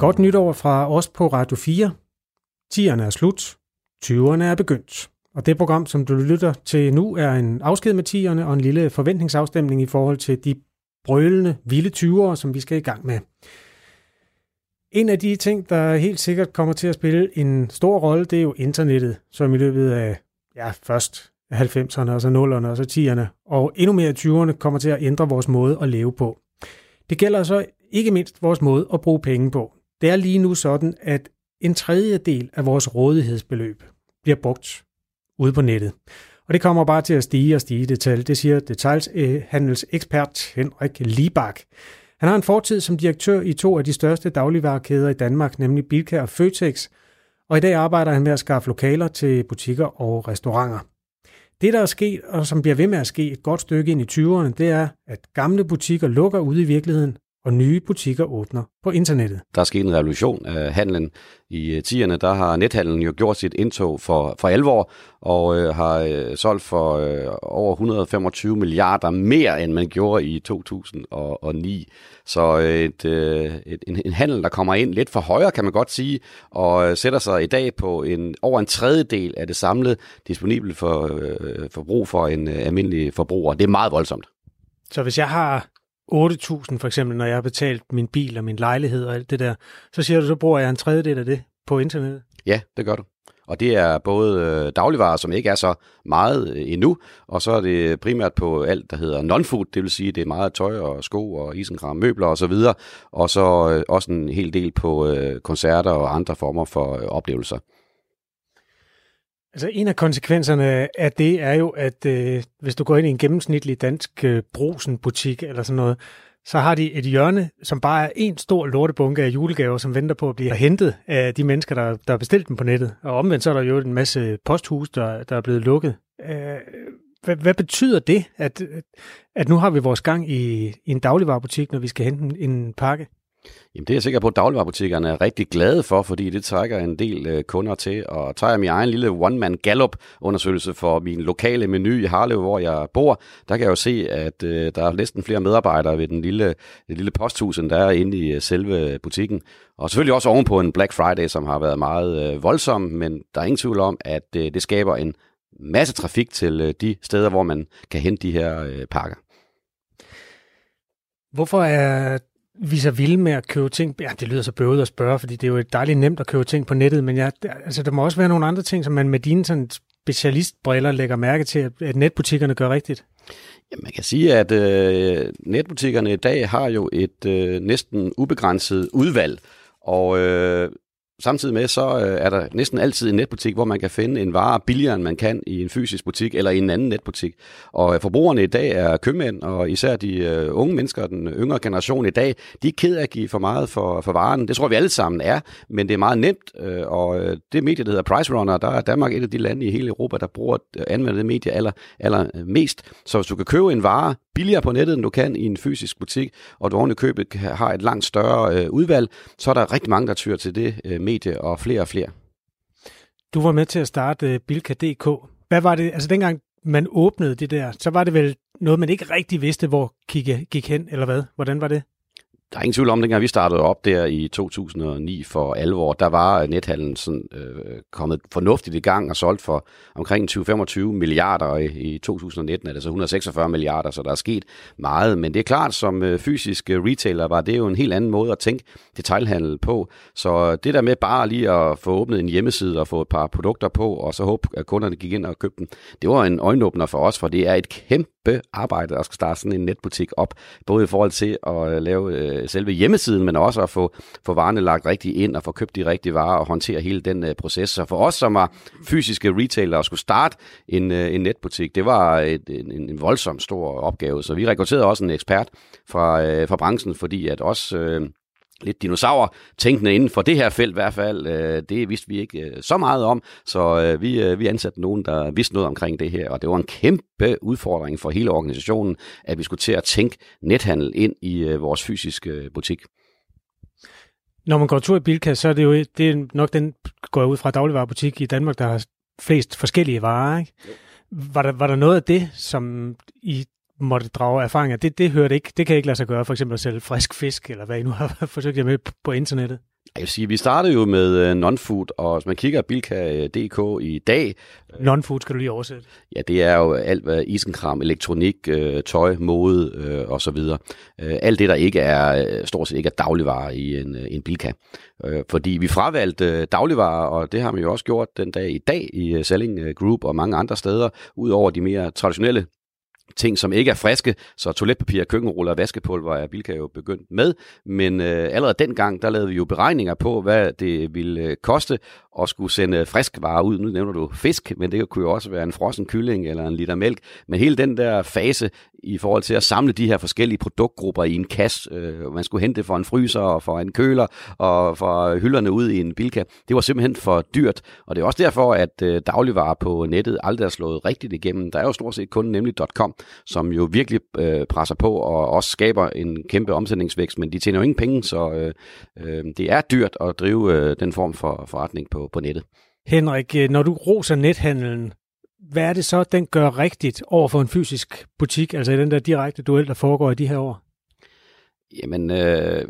Godt nytår fra os på Radio 4. Tierne er slut. 20'erne er begyndt. Og det program, som du lytter til nu, er en afsked med tierne og en lille forventningsafstemning i forhold til de brølende, vilde 20'ere, som vi skal i gang med. En af de ting, der helt sikkert kommer til at spille en stor rolle, det er jo internettet, som i løbet af ja, først 90'erne, og så 0'erne, og så 10'erne, og endnu mere 20'erne kommer til at ændre vores måde at leve på. Det gælder så ikke mindst vores måde at bruge penge på. Det er lige nu sådan, at en tredjedel af vores rådighedsbeløb bliver brugt ude på nettet. Og det kommer bare til at stige og stige det tal. Det siger detaljhandelsekspert Henrik Libak. Han har en fortid som direktør i to af de største dagligvarekæder i Danmark, nemlig Bilka og Føtex, og i dag arbejder han med at skaffe lokaler til butikker og restauranter. Det, der er sket, og som bliver ved med at ske et godt stykke ind i 20'erne, det er, at gamle butikker lukker ude i virkeligheden, og nye butikker åbner på internettet. Der er sket en revolution af handlen. I 10'erne der har nethandlen jo gjort sit indtog for, for alvor, og øh, har øh, solgt for øh, over 125 milliarder mere, end man gjorde i 2009. Så øh, et, øh, et, en, en handel, der kommer ind lidt for højre, kan man godt sige, og øh, sætter sig i dag på en over en tredjedel af det samlede disponible for, øh, forbrug for en øh, almindelig forbruger. Det er meget voldsomt. Så hvis jeg har 8.000 for eksempel, når jeg har betalt min bil og min lejlighed og alt det der, så siger du, så bruger jeg en tredjedel af det på internettet? Ja, det gør du. Og det er både øh, dagligvarer, som ikke er så meget øh, endnu, og så er det primært på alt, der hedder non-food, det vil sige, det er meget tøj og sko og isenkram, møbler og så videre, og så øh, også en hel del på koncerter og andre former for oplevelser. Altså en af konsekvenserne af det er jo, at øh, hvis du går ind i en gennemsnitlig dansk øh, brusenbutik eller sådan noget, så har de et hjørne, som bare er en stor lortebunke af julegaver, som venter på at blive hentet af de mennesker, der, der har bestilt dem på nettet. Og omvendt så er der jo en masse posthus, der, der er blevet lukket. Øh, hvad, hvad betyder det, at, at nu har vi vores gang i, i en dagligvarerbutik, når vi skal hente en, en pakke? Jamen det er jeg sikker på, at dagligvarerbutikkerne er rigtig glade for, fordi det trækker en del øh, kunder til. Og tager jeg min egen lille one-man Gallup-undersøgelse for min lokale menu i Harlev, hvor jeg bor, der kan jeg jo se, at øh, der er næsten flere medarbejdere ved den lille, det lille posthus, end der er inde i øh, selve butikken. Og selvfølgelig også ovenpå en Black Friday, som har været meget øh, voldsom, men der er ingen tvivl om, at øh, det skaber en masse trafik til øh, de steder, hvor man kan hente de her øh, pakker. Hvorfor er vi så vilde med at købe ting. Ja, det lyder så bøvet at spørge, fordi det er jo dejligt nemt at købe ting på nettet, men ja, altså, der må også være nogle andre ting, som man med dine sådan, specialistbriller lægger mærke til, at netbutikkerne gør rigtigt. Ja, man kan sige, at øh, netbutikkerne i dag har jo et øh, næsten ubegrænset udvalg, og øh, Samtidig med, så øh, er der næsten altid en netbutik, hvor man kan finde en vare billigere, end man kan i en fysisk butik eller i en anden netbutik. Og øh, forbrugerne i dag er købmænd, og især de øh, unge mennesker, den yngre generation i dag, de er ked af at give for meget for, for varen. Det tror vi alle sammen er, men det er meget nemt, og det medie, der hedder Price Runner, der er Danmark et af de lande i hele Europa, der bruger anvender det medie aller, aller mest. Så hvis du kan købe en vare billigere på nettet, end du kan i en fysisk butik, og du ordentligt købet har et langt større udvalg, så er der rigtig mange, der tyrer til det medie medie, og flere og flere. Du var med til at starte øh, Bilka.dk. Hvad var det, altså dengang man åbnede det der, så var det vel noget, man ikke rigtig vidste, hvor gik, gik hen, eller hvad? Hvordan var det? Der er ingen tvivl om, dengang vi startede op der i 2009 for alvor, der var øh, nethandlen sådan, øh, kommet fornuftigt i gang og solgt for omkring 20-25 milliarder. I, I 2019 er det så 146 milliarder, så der er sket meget. Men det er klart, som øh, fysisk retailer var det jo en helt anden måde at tænke detailhandel på. Så øh, det der med bare lige at få åbnet en hjemmeside og få et par produkter på, og så håbe, at kunderne gik ind og købte dem, det var en øjenåbner for os, for det er et kæmpe arbejde at skulle starte sådan en netbutik op, både i forhold til at øh, lave øh, selve hjemmesiden, men også at få, få varerne lagt rigtigt ind og få købt de rigtige varer og håndtere hele den uh, proces. Så for os, som var fysiske retailer og skulle starte en, uh, en netbutik, det var et, en, en voldsom stor opgave. Så vi rekrutterede også en ekspert fra, uh, fra branchen, fordi at også... Uh, lidt dinosaur tænkende inden for det her felt i hvert fald. Øh, det vidste vi ikke øh, så meget om, så øh, vi, vi ansatte nogen, der vidste noget omkring det her, og det var en kæmpe udfordring for hele organisationen, at vi skulle til at tænke nethandel ind i vores fysiske butik. Når man går tur i Bilka, så er det jo det er nok den, går ud fra dagligvarerbutik i Danmark, der har flest forskellige varer. Ikke? Var, der, var der noget af det, som I måtte drage erfaringer. Det, det hørte ikke, det kan ikke lade sig gøre, for eksempel at sælge frisk fisk, eller hvad I nu har forsøgt jer med på internettet. Jeg vil sige, vi startede jo med uh, non-food, og hvis man kigger Bilka.dk i dag... Non-food skal du lige oversætte. Ja, det er jo alt, hvad isenkram, elektronik, uh, tøj, mode og så videre. Alt det, der ikke er, stort set ikke er dagligvarer i en, en Bilka. Fordi vi fravalgte dagligvarer, og det har man jo også gjort den dag i dag i Selling Group og mange andre steder, ud over de mere traditionelle ting, som ikke er friske, så toiletpapir, køkkenruller og vaskepulver er Bilka jo begyndt med, men øh, allerede dengang, der lavede vi jo beregninger på, hvad det ville øh, koste og skulle sende øh, frisk varer ud. Nu nævner du fisk, men det kunne jo også være en frossen kylling eller en liter mælk, men hele den der fase i forhold til at samle de her forskellige produktgrupper i en kasse, øh, man skulle hente det for en fryser og for en køler og for hylderne ud i en Bilka, det var simpelthen for dyrt, og det er også derfor, at øh, dagligvarer på nettet aldrig er slået rigtigt igennem. Der er jo stort set kun nemlig .com, som jo virkelig øh, presser på og også skaber en kæmpe omsætningsvækst, men de tjener jo ingen penge, så øh, øh, det er dyrt at drive øh, den form for forretning på, på nettet. Henrik, øh, når du roser nethandlen, hvad er det så, den gør rigtigt over for en fysisk butik, altså i den der direkte duel, der foregår i de her år? Jamen, øh,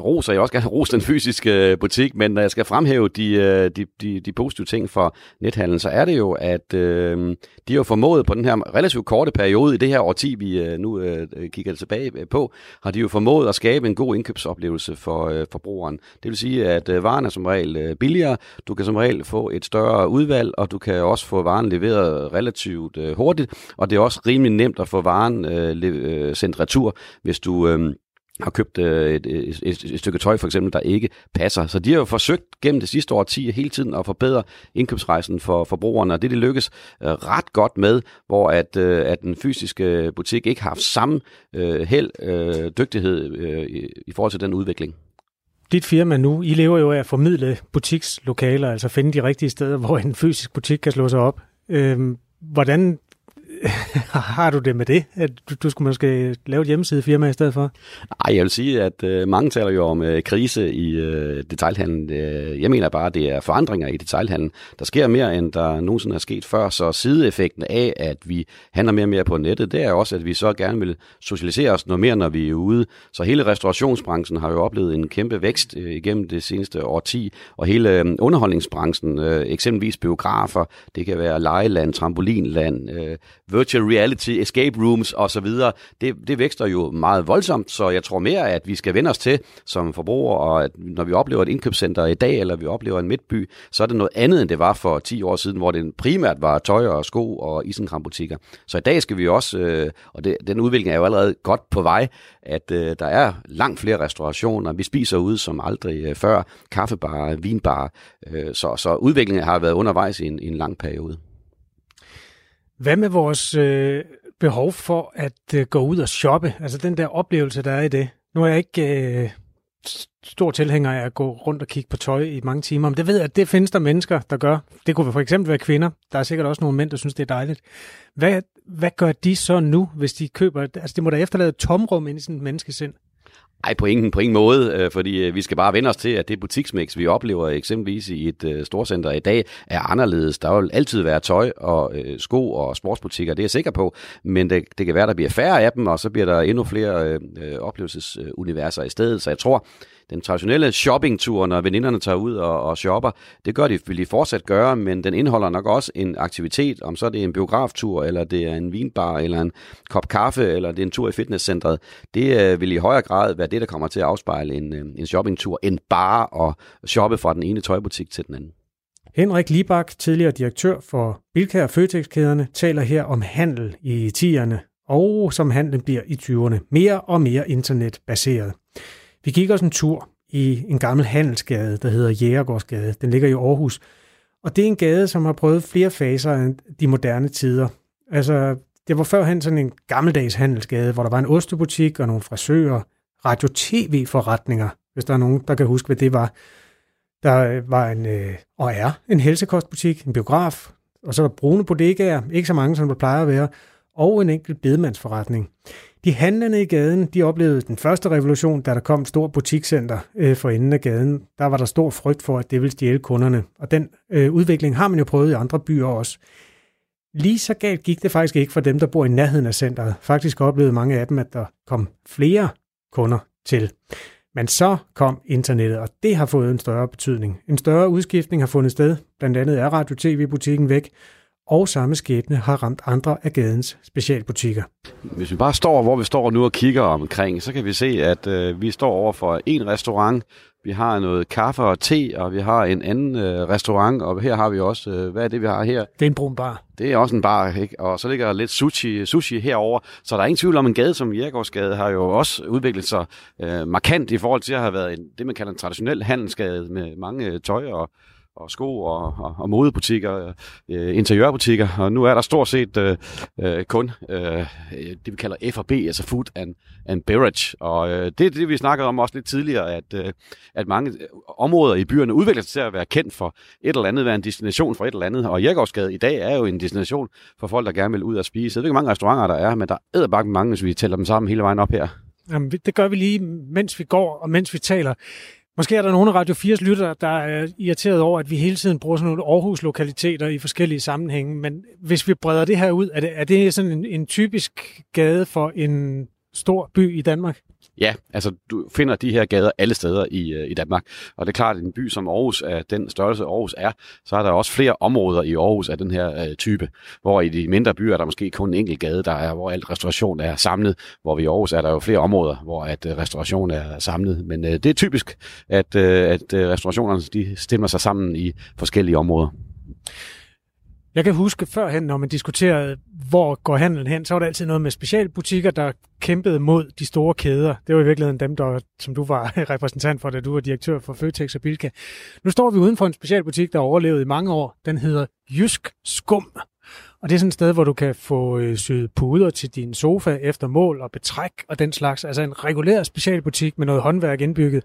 roser jeg også gerne rose den fysiske øh, butik, men når jeg skal fremhæve de, øh, de, de, de positive ting for nethandlen, så er det jo, at øh, de har formået på den her relativt korte periode i det her årti, vi øh, nu øh, kigger tilbage på, har de jo formået at skabe en god indkøbsoplevelse for øh, forbrugeren. Det vil sige, at øh, varen er som regel øh, billigere, du kan som regel få et større udvalg, og du kan også få varen leveret relativt øh, hurtigt, og det er også rimelig nemt at få varen øh sendt retur, hvis du... Øh, har købt øh, et, et, et, et stykke tøj for eksempel, der ikke passer. Så de har jo forsøgt gennem det sidste år 10 hele tiden at forbedre indkøbsrejsen for forbrugerne, og det det lykkes øh, ret godt med, hvor at, øh, at den fysiske butik ikke har haft samme øh, held, øh, dygtighed øh, i, i forhold til den udvikling. Dit firma nu, I lever jo af at formidle butikslokaler, altså finde de rigtige steder, hvor en fysisk butik kan slå sig op. Øh, hvordan har du det med det, at du, du skulle måske lave et hjemmesidefirma i stedet for? Nej, jeg vil sige, at øh, mange taler jo om øh, krise i øh, detaljhandlen. Øh, jeg mener bare, at det er forandringer i detaljhandlen. Der sker mere, end der nogensinde er sket før, så sideeffekten af, at vi handler mere og mere på nettet, det er også, at vi så gerne vil socialisere os noget mere, når vi er ude. Så hele restaurationsbranchen har jo oplevet en kæmpe vækst øh, igennem det seneste årti, og hele øh, underholdningsbranchen, øh, eksempelvis biografer, det kan være lejeland, trampolinland, øh, virtual reality, escape rooms osv., det, det vækster jo meget voldsomt, så jeg tror mere, at vi skal vende os til som forbrugere, og at når vi oplever et indkøbscenter i dag, eller vi oplever en midtby, så er det noget andet, end det var for 10 år siden, hvor det primært var tøj og sko og isenkrambutikker. Så i dag skal vi også, øh, og det, den udvikling er jo allerede godt på vej, at øh, der er langt flere restaurationer. Vi spiser ude som aldrig øh, før, kaffebarer, vinbarer, øh, så, så udviklingen har været undervejs i en, i en lang periode. Hvad med vores øh, behov for at øh, gå ud og shoppe? Altså den der oplevelse, der er i det. Nu er jeg ikke øh, stor tilhænger af at gå rundt og kigge på tøj i mange timer, men det ved jeg, at det findes der mennesker, der gør. Det kunne for eksempel være kvinder. Der er sikkert også nogle mænd, der synes, det er dejligt. Hvad, hvad gør de så nu, hvis de køber... Altså det må da efterlade et tomrum ind i sådan et menneskesind. Ej, på ingen, på ingen måde, øh, fordi øh, vi skal bare vende os til, at det butiksmix, vi oplever eksempelvis i et øh, storcenter i dag, er anderledes. Der vil altid være tøj og øh, sko og sportsbutikker, det er jeg sikker på, men det, det kan være, der bliver færre af dem, og så bliver der endnu flere øh, øh oplevelsesuniverser i stedet. Så jeg tror, den traditionelle shoppingtur, når veninderne tager ud og, og shopper, det gør de, vil de fortsat gøre, men den indeholder nok også en aktivitet, om så det er en biograftur, eller det er en vinbar, eller en kop kaffe, eller det er en tur i fitnesscentret. Det øh, vil i højere grad være det, der kommer til at afspejle en, øh, en shoppingtur, end bare at shoppe fra den ene tøjbutik til den anden. Henrik Libak, tidligere direktør for Bilka og Føtex-kæderne, taler her om handel i 10'erne, og som handlen bliver i 20'erne. Mere og mere internetbaseret. Vi gik også en tur i en gammel handelsgade, der hedder Jægergårdsgade. Den ligger i Aarhus. Og det er en gade, som har prøvet flere faser end de moderne tider. Altså, det var førhen sådan en gammeldags handelsgade, hvor der var en ostebutik og nogle frisører, radio-tv-forretninger, hvis der er nogen, der kan huske, hvad det var. Der øh, var en, øh, og er, en helsekostbutik, en biograf, og så var brune bodegaer, ikke så mange, som der plejer at være, og en enkelt bedemandsforretning. De handlende i gaden, de oplevede den første revolution, da der kom et stort butikscenter øh, for enden af gaden. Der var der stor frygt for, at det ville stjæle kunderne. Og den øh, udvikling har man jo prøvet i andre byer også. Lige så galt gik det faktisk ikke for dem, der bor i nærheden af centret. Faktisk oplevede mange af dem, at der kom flere kunder til. Men så kom internettet, og det har fået en større betydning. En større udskiftning har fundet sted, blandt andet er radio-tv-butikken væk, og samme skæbne har ramt andre af gadens specialbutikker. Hvis vi bare står, hvor vi står nu og kigger omkring, så kan vi se, at øh, vi står over for en restaurant, vi har noget kaffe og te, og vi har en anden øh, restaurant, og her har vi også, øh, hvad er det, vi har her? Det er en brun bar. Det er også en bar, ikke? og så ligger der lidt sushi, sushi herover. Så der er ingen tvivl om, en gade som Jægergårdsgade har jo også udviklet sig øh, markant i forhold til at have været en, det, man kalder en traditionel handelsgade med mange tøj og, og sko og, og, og modebutikker, øh, interiørbutikker, og nu er der stort set øh, øh, kun øh, det, vi kalder F&B, altså Food and, and Beverage. Og øh, det er det, vi snakkede om også lidt tidligere, at, øh, at mange øh, områder i byerne udvikler sig til at være kendt for et eller andet, være en destination for et eller andet. Og Jægergårdsgade i dag er jo en destination for folk, der gerne vil ud og spise. Jeg ved ikke, hvor mange restauranter der er, men der er bare mange, hvis vi tæller dem sammen hele vejen op her. Jamen, det gør vi lige, mens vi går og mens vi taler. Måske er der nogle af Radio 4's lyttere, der er irriteret over, at vi hele tiden bruger sådan nogle Aarhus-lokaliteter i forskellige sammenhænge. Men hvis vi breder det her ud, er det, er det sådan en, en typisk gade for en stor by i Danmark? Ja, altså du finder de her gader alle steder i, øh, i Danmark. Og det er klart, at en by som Aarhus, er den størrelse Aarhus er, så er der også flere områder i Aarhus af den her øh, type. Hvor i de mindre byer er der måske kun en enkelt gade, der er, hvor alt restauration er samlet. Hvor vi i Aarhus er der jo flere områder, hvor at øh, restauration er samlet. Men øh, det er typisk, at, øh, at øh, restaurationerne de stemmer sig sammen i forskellige områder. Jeg kan huske førhen, når man diskuterede, hvor går handlen hen, så var der altid noget med specialbutikker, der kæmpede mod de store kæder. Det var i virkeligheden dem, der, som du var repræsentant for, da du var direktør for Føtex og Bilka. Nu står vi uden for en specialbutik, der har overlevet i mange år. Den hedder Jysk Skum. Og det er sådan et sted, hvor du kan få øh, syet puder til din sofa efter mål og betræk og den slags. Altså en regulær specialbutik med noget håndværk indbygget.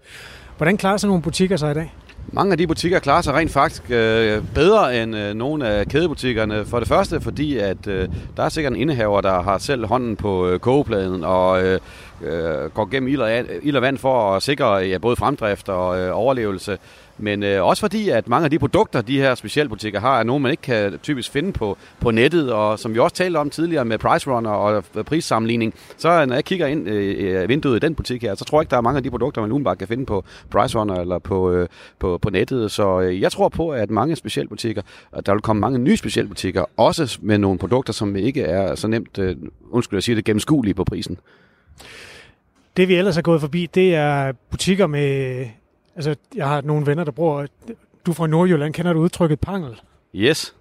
Hvordan klarer sådan nogle butikker sig i dag? Mange af de butikker klarer sig rent faktisk øh, bedre end øh, nogle af kædebutikkerne. For det første, fordi at øh, der er sikkert en indehaver, der har selv hånden på øh, kogepladen og øh, øh, går gennem ild og, ild og vand for at sikre ja, både fremdrift og øh, overlevelse. Men øh, også fordi, at mange af de produkter, de her specialbutikker har, er nogle, man ikke kan typisk finde på, på nettet. Og som vi også talte om tidligere med Price Runner og øh, prissammenligning, så øh, når jeg kigger ind øh, i øh, vinduet i den butik her, så tror jeg ikke, der er mange af de produkter, man umiddelbart kan finde på Price Runner eller på, øh, på, på nettet. Så øh, jeg tror på, at mange specialbutikker, og der vil komme mange nye specialbutikker, også med nogle produkter, som ikke er så nemt, øh, undskyld at sige det, gennemskuelige på prisen. Det vi ellers har gået forbi, det er butikker med Altså, jeg har nogle venner, der bruger... Du fra Nordjylland, kender du udtrykket pangel? Yes.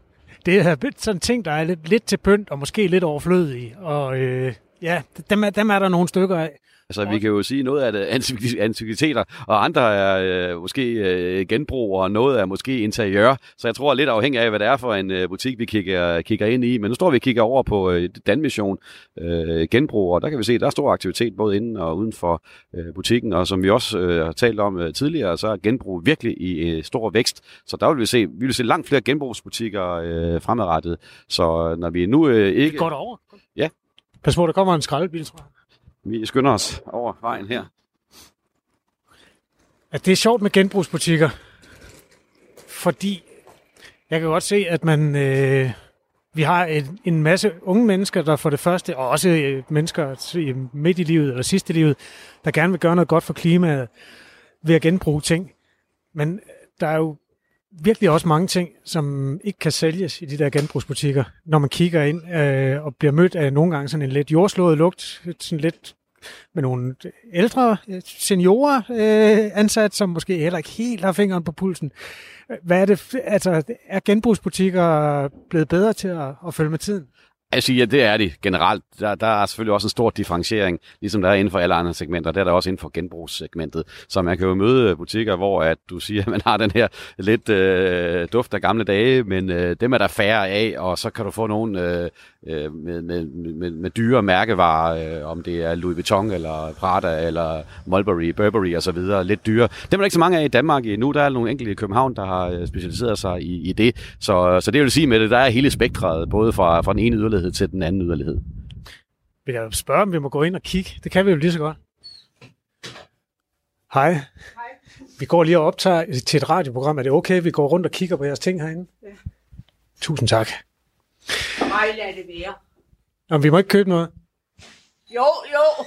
Det er sådan en ting, der er lidt, lidt til pynt og måske lidt overflødig. Og øh, ja, dem er, dem er der nogle stykker af. Altså, vi kan jo sige, noget af det antikviteter, og andre er øh, måske øh, genbrug, og noget er måske interiør. Så jeg tror lidt afhængig af, hvad det er for en øh, butik, vi kigger, kigger ind i. Men nu står vi og kigger over på øh, Danmission øh, genbrug, og der kan vi se, at der er stor aktivitet både inden og uden for øh, butikken. Og som vi også øh, har talt om øh, tidligere, så er genbrug virkelig i øh, stor vækst. Så der vil vi se, vi vil se langt flere genbrugsbutikker øh, fremadrettet. Så når vi nu øh, ikke... Det går over. Ja. Pas på, der kommer en skraldebil, tror jeg. Vi skynder os over vejen her. At det er sjovt med genbrugsbutikker, fordi jeg kan godt se, at man, øh, vi har en, en masse unge mennesker, der for det første, og også øh, mennesker midt i livet eller sidste i livet, der gerne vil gøre noget godt for klimaet ved at genbruge ting. Men øh, der er jo virkelig også mange ting, som ikke kan sælges i de der genbrugsbutikker, når man kigger ind øh, og bliver mødt af nogle gange sådan en lidt jordslået lugt, sådan lidt med nogle ældre seniorer øh, ansat, som måske heller ikke helt har fingeren på pulsen. Hvad er det, altså, er genbrugsbutikker blevet bedre til at, at følge med tiden? Altså, ja, det er de generelt. Der, der er selvfølgelig også en stor differentiering, ligesom der er inden for alle andre segmenter. Der er der også inden for genbrugssegmentet. Så man kan jo møde butikker, hvor at du siger, at man har den her lidt øh, duft af gamle dage, men øh, dem er der færre af, og så kan du få nogle øh, øh med, med, med, med dyre mærkevarer, øh, om det er Louis Vuitton, eller Prada, eller Mulberry, Burberry og så videre, lidt dyre. Dem er der ikke så mange af i Danmark endnu. Der er nogle enkelte i København, der har øh, specialiseret sig i, i det. Så, så det vil sige med det, der er hele spektret, både fra, fra den ene yderlighed yderlighed til den anden yderlighed. Vi kan spørge, om vi må gå ind og kigge. Det kan vi jo lige så godt. Hej. Hej. Vi går lige og optager til et radioprogram. Er det okay, vi går rundt og kigger på jeres ting herinde? Ja. Tusind tak. Nej, lad det være. Jamen, vi må ikke købe noget. Jo, jo.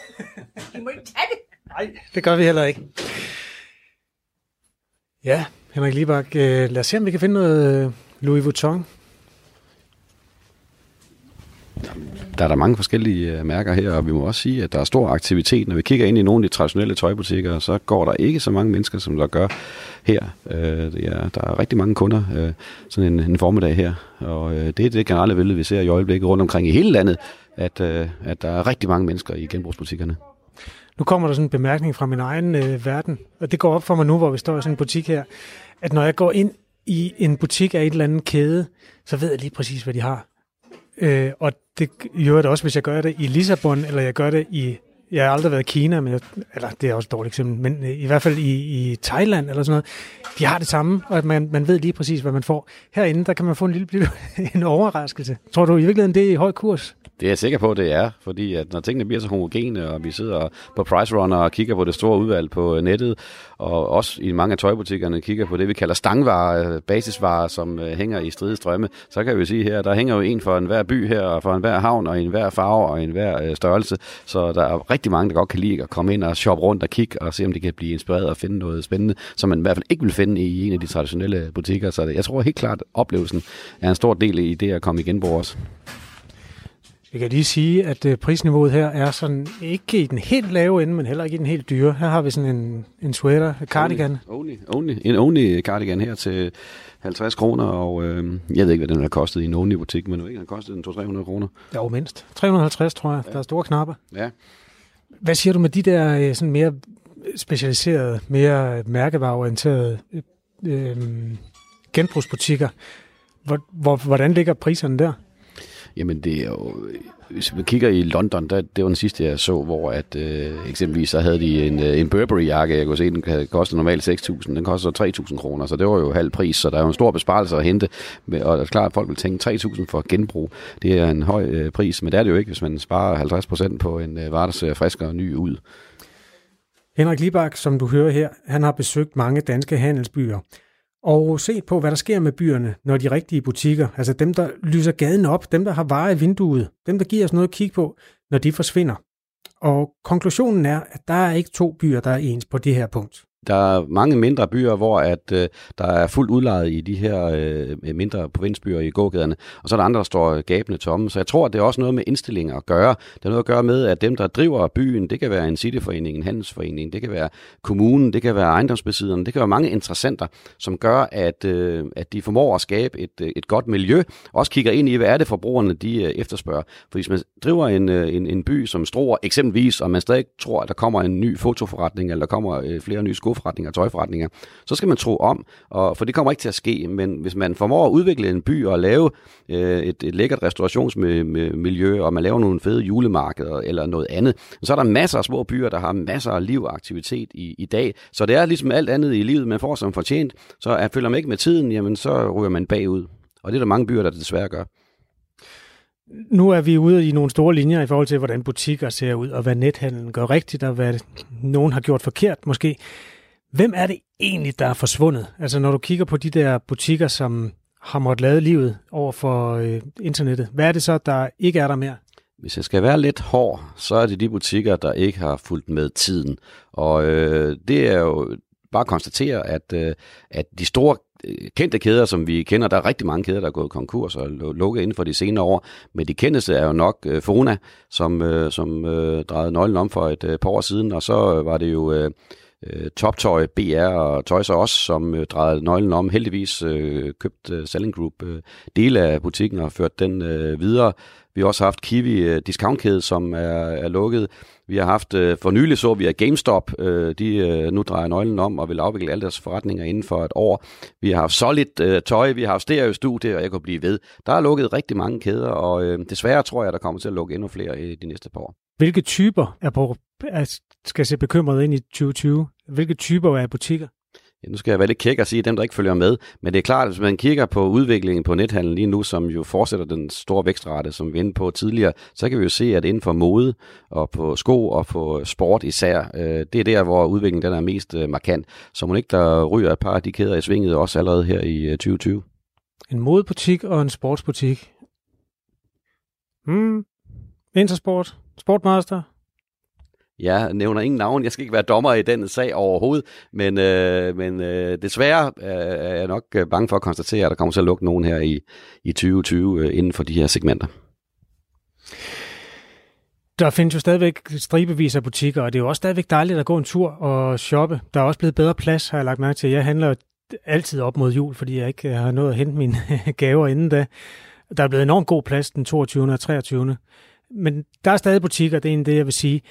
I må ikke tage det. Nej, det gør vi heller ikke. Ja, Henrik Libak, øh, lad os se, om vi kan finde noget øh, Louis Vuitton. Der er der mange forskellige øh, mærker her, og vi må også sige, at der er stor aktivitet. Når vi kigger ind i nogle af de traditionelle tøjbutikker, så går der ikke så mange mennesker, som der gør her. Øh, det er, der er rigtig mange kunder øh, sådan en, en formiddag her, og øh, det er det generelle billede, vi ser i øjeblikket rundt omkring i hele landet, at, øh, at der er rigtig mange mennesker i genbrugsbutikkerne. Nu kommer der sådan en bemærkning fra min egen øh, verden, og det går op for mig nu, hvor vi står i sådan en butik her, at når jeg går ind i en butik af et eller andet kæde, så ved jeg lige præcis, hvad de har. Øh, og det gør det også, hvis jeg gør det i Lissabon, eller jeg gør det i... Jeg har aldrig været i Kina, men jeg, eller det er også et dårligt eksempel, men øh, i hvert fald i, i Thailand eller sådan noget. De har det samme, og at man, man ved lige præcis, hvad man får. Herinde, der kan man få en lille en overraskelse. Tror du i virkeligheden, det er i høj kurs? Det er jeg sikker på, det er, fordi at når tingene bliver så homogene, og vi sidder på Price Runner og kigger på det store udvalg på øh, nettet, og også i mange af tøjbutikkerne kigger på det, vi kalder stangvarer, øh, basisvarer, som øh, hænger i stride strømme, så kan vi sige her, der hænger jo en for enhver by her, og for enhver havn, og enhver farve, og enhver størrelse, så der er rigtig mange, der godt kan lide at komme ind og shoppe rundt og kigge, og se om de kan blive inspireret og finde noget spændende, som man i hvert fald ikke vil finde i en af de traditionelle butikker, så jeg tror helt klart, at oplevelsen er en stor del i det at komme igen genbrug os. Vi kan lige sige, at øh, prisniveauet her er sådan ikke i den helt lave ende, men heller ikke i den helt dyre. Her har vi sådan en, en sweater, en cardigan. Only, only, en only cardigan her til 50 kroner, og øh, jeg ved ikke, hvad den har kostet i en only butik, men nu ikke, den har kostet 200-300 kroner. Jo, mindst. 350, tror jeg. Ja. Der er store knapper. Ja. Hvad siger du med de der øh, sådan mere specialiserede, mere mærkevareorienterede øh, genbrugsbutikker? Hvor, hvor, hvordan ligger priserne der? Jamen det er jo, hvis vi kigger i London, der, det var den sidste, jeg så, hvor at øh, eksempelvis så havde de en, øh, en Burberry-jakke, jeg kunne se, den kostede normalt 6.000, den koster 3.000 kroner, så det var jo halv pris, så der er jo en stor besparelse at hente, og det er klart, at folk vil tænke 3.000 for genbrug, det er en høj øh, pris, men det er det jo ikke, hvis man sparer 50% på en øh, vare, der ser frisk og ny ud. Henrik Libak, som du hører her, han har besøgt mange danske handelsbyer og se på, hvad der sker med byerne, når de rigtige butikker, altså dem, der lyser gaden op, dem, der har varer i vinduet, dem, der giver os noget at kigge på, når de forsvinder. Og konklusionen er, at der er ikke to byer, der er ens på det her punkt. Der er mange mindre byer, hvor at, øh, der er fuldt udlejet i de her øh, mindre provinsbyer i gågaderne, og så er der andre, der står gabende tomme. Så jeg tror, at det er også noget med indstillinger at gøre. Det er noget at gøre med, at dem, der driver byen, det kan være en cityforening, en handelsforening, det kan være kommunen, det kan være ejendomsbesidderne, det kan være mange interessenter, som gør, at, øh, at de formår at skabe et, øh, et godt miljø, også kigger ind i, hvad er det forbrugerne, de øh, efterspørger. For hvis man driver en, øh, en, en by som Struer eksempelvis, og man stadig tror, at der kommer en ny fotoforretning, eller der kommer øh, flere nye sko skoforretninger, tøjforretninger, så skal man tro om, og, for det kommer ikke til at ske, men hvis man formår at udvikle en by og lave øh, et, et lækkert restaurationsmiljø, og man laver nogle fede julemarkeder eller noget andet, så er der masser af små byer, der har masser af liv og aktivitet i, i dag. Så det er ligesom alt andet i livet, man får som fortjent, så er, følger man ikke med tiden, jamen så ryger man bagud. Og det er der mange byer, der desværre gør. Nu er vi ude i nogle store linjer i forhold til, hvordan butikker ser ud, og hvad nethandlen gør rigtigt, og hvad nogen har gjort forkert måske. Hvem er det egentlig, der er forsvundet? Altså når du kigger på de der butikker, som har måttet lade livet over for øh, internettet, hvad er det så, der ikke er der mere? Hvis jeg skal være lidt hård, så er det de butikker, der ikke har fulgt med tiden. Og øh, det er jo bare at konstatere, at, øh, at de store øh, kendte kæder, som vi kender, der er rigtig mange kæder, der er gået konkurs og lukket inden for de senere år, men de kendteste er jo nok øh, Fona, som, øh, som øh, drejede nøglen om for et øh, par år siden, og så øh, var det jo øh, øh, Toptøj, BR og Toys så Us, som øh, drejede nøglen om. Heldigvis øh, købt øh, Selling Group øh, dele af butikken og ført den øh, videre. Vi har også haft Kiwi øh, discountkæde, som er, er lukket. Vi har haft, øh, for nylig så vi, at GameStop, øh, de øh, nu drejer nøglen om og vil afvikle alle deres forretninger inden for et år. Vi har haft Solid øh, Tøj, vi har haft Stereo Studie, og jeg kan blive ved. Der er lukket rigtig mange kæder, og øh, desværre tror jeg, der kommer til at lukke endnu flere i de næste par år. Hvilke typer er på, er, skal se bekymret ind i 2020? Hvilke typer er butikker? Ja, nu skal jeg være lidt kæk og sige, dem, der ikke følger med. Men det er klart, at hvis man kigger på udviklingen på nethandlen lige nu, som jo fortsætter den store vækstrate, som vi var inde på tidligere, så kan vi jo se, at inden for mode og på sko og på sport især, øh, det er der, hvor udviklingen den er mest øh, markant. Så må ikke der ryger et par af de kæder i svinget også allerede her i øh, 2020. En modebutik og en sportsbutik. Hmm. Intersport, Sportmaster, jeg nævner ingen navn, jeg skal ikke være dommer i den sag overhovedet, men, øh, men øh, desværre øh, er jeg nok øh, bange for at konstatere, at der kommer til at lukke nogen her i, i 2020 øh, inden for de her segmenter. Der findes jo stadigvæk stribevis af butikker, og det er jo også stadigvæk dejligt at gå en tur og shoppe. Der er også blevet bedre plads, har jeg lagt mærke til. Jeg handler altid op mod jul, fordi jeg ikke øh, har nået at hente mine gaver inden da. Der er blevet enormt god plads den 22. og 23. Men der er stadig butikker, det er en det, jeg vil sige.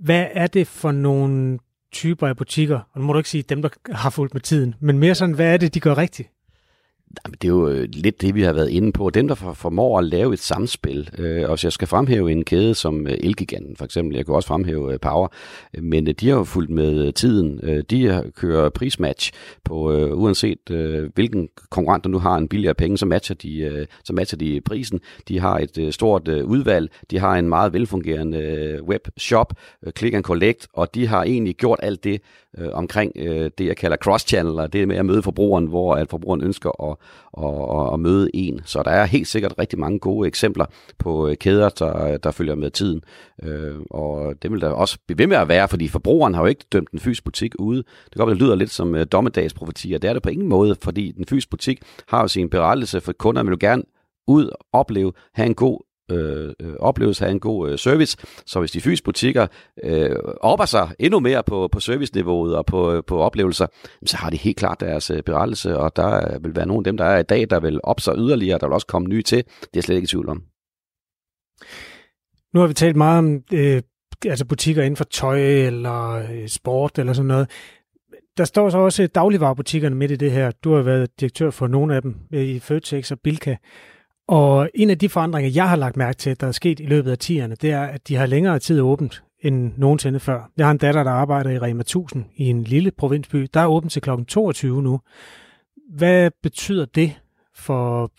Hvad er det for nogle typer af butikker? Og nu må du ikke sige dem, der har fulgt med tiden, men mere sådan, hvad er det, de gør rigtigt? Jamen, det er jo øh, lidt det, vi har været inde på. Dem, der formår at lave et samspil, øh, og så jeg skal fremhæve en kæde som øh, Elgiganten for eksempel, jeg kan også fremhæve øh, Power, men de har jo fulgt med tiden. De kører prismatch på, øh, uanset øh, hvilken konkurrent der nu har en billigere penge, så matcher de, øh, så matcher de prisen. De har et øh, stort øh, udvalg, de har en meget velfungerende øh, webshop, øh, click and collect, og de har egentlig gjort alt det øh, omkring øh, det, jeg kalder cross-channel, og det med at møde forbrugeren, hvor at forbrugeren ønsker at og, og, og møde en. Så der er helt sikkert rigtig mange gode eksempler på øh, kæder, der, der følger med tiden. Øh, og det vil der også blive ved med at være, fordi forbrugeren har jo ikke dømt en fysisk butik ude. Det kan godt det lyder lidt som øh, dommedagsprofetier. Det er det på ingen måde, fordi den fysiske butik har jo sin berettelse for kunder, vil jo gerne ud, opleve, have en god Øh, øh, oplevelse af en god øh, service. Så hvis de fysiske butikker øh, opper sig endnu mere på, på serviceniveauet og på, øh, på oplevelser, så har de helt klart deres øh, berettelse, og der vil være nogle af dem, der er i dag, der vil op sig yderligere, der vil også komme nye til. Det er jeg slet ikke i tvivl om. Nu har vi talt meget om øh, altså butikker inden for tøj eller øh, sport eller sådan noget. Der står så også dagligvarerbutikkerne midt i det her. Du har været direktør for nogle af dem øh, i Føtex og Bilka. Og en af de forandringer, jeg har lagt mærke til, der er sket i løbet af 10'erne, det er, at de har længere tid åbent end nogensinde før. Jeg har en datter, der arbejder i Rema 1000 i en lille provinsby. Der er åbent til kl. 22 nu. Hvad betyder det for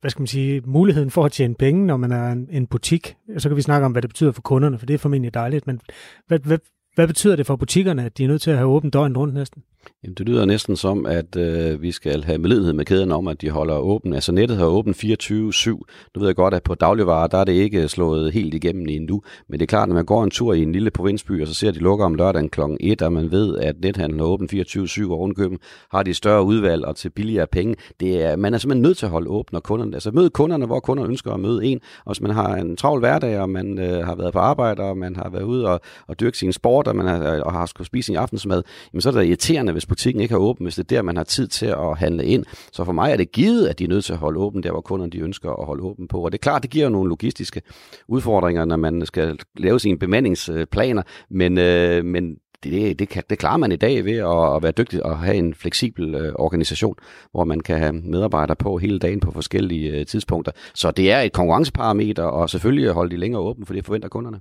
hvad skal man sige, muligheden for at tjene penge, når man er en, en butik? Så kan vi snakke om, hvad det betyder for kunderne, for det er formentlig dejligt. Men hvad, hvad, hvad betyder det for butikkerne, at de er nødt til at have åbent døgn rundt næsten? Jamen, det lyder næsten som, at øh, vi skal have medlidenhed med kæden om, at de holder åben. Altså nettet har åbent 24-7. Nu ved jeg godt, at på dagligvarer, der er det ikke slået helt igennem endnu. Men det er klart, når man går en tur i en lille provinsby, og så ser de lukker om lørdagen kl. 1, og man ved, at nethandlen er åben 24-7, og rundkøben har de større udvalg og til billigere penge. Det er, man er simpelthen nødt til at holde åben, og kunderne, altså møde kunderne, hvor kunderne ønsker at møde en. Og hvis man har en travl hverdag, og man øh, har været på arbejde, og man har været ude og, og dyrke sin sport, og man har, og har skulle spise sin aftensmad, jamen så er det irriterende, hvis butikken ikke har åbent, hvis det er der, man har tid til at handle ind. Så for mig er det givet, at de er nødt til at holde åben der, hvor kunderne de ønsker at holde åben på. Og det er klart, det giver jo nogle logistiske udfordringer, når man skal lave sine bemandingsplaner, men, øh, men det, det, kan, det klarer man i dag ved at, at være dygtig og have en fleksibel øh, organisation, hvor man kan have medarbejdere på hele dagen på forskellige øh, tidspunkter. Så det er et konkurrenceparameter, og selvfølgelig holde de længere åbent, for det forventer kunderne.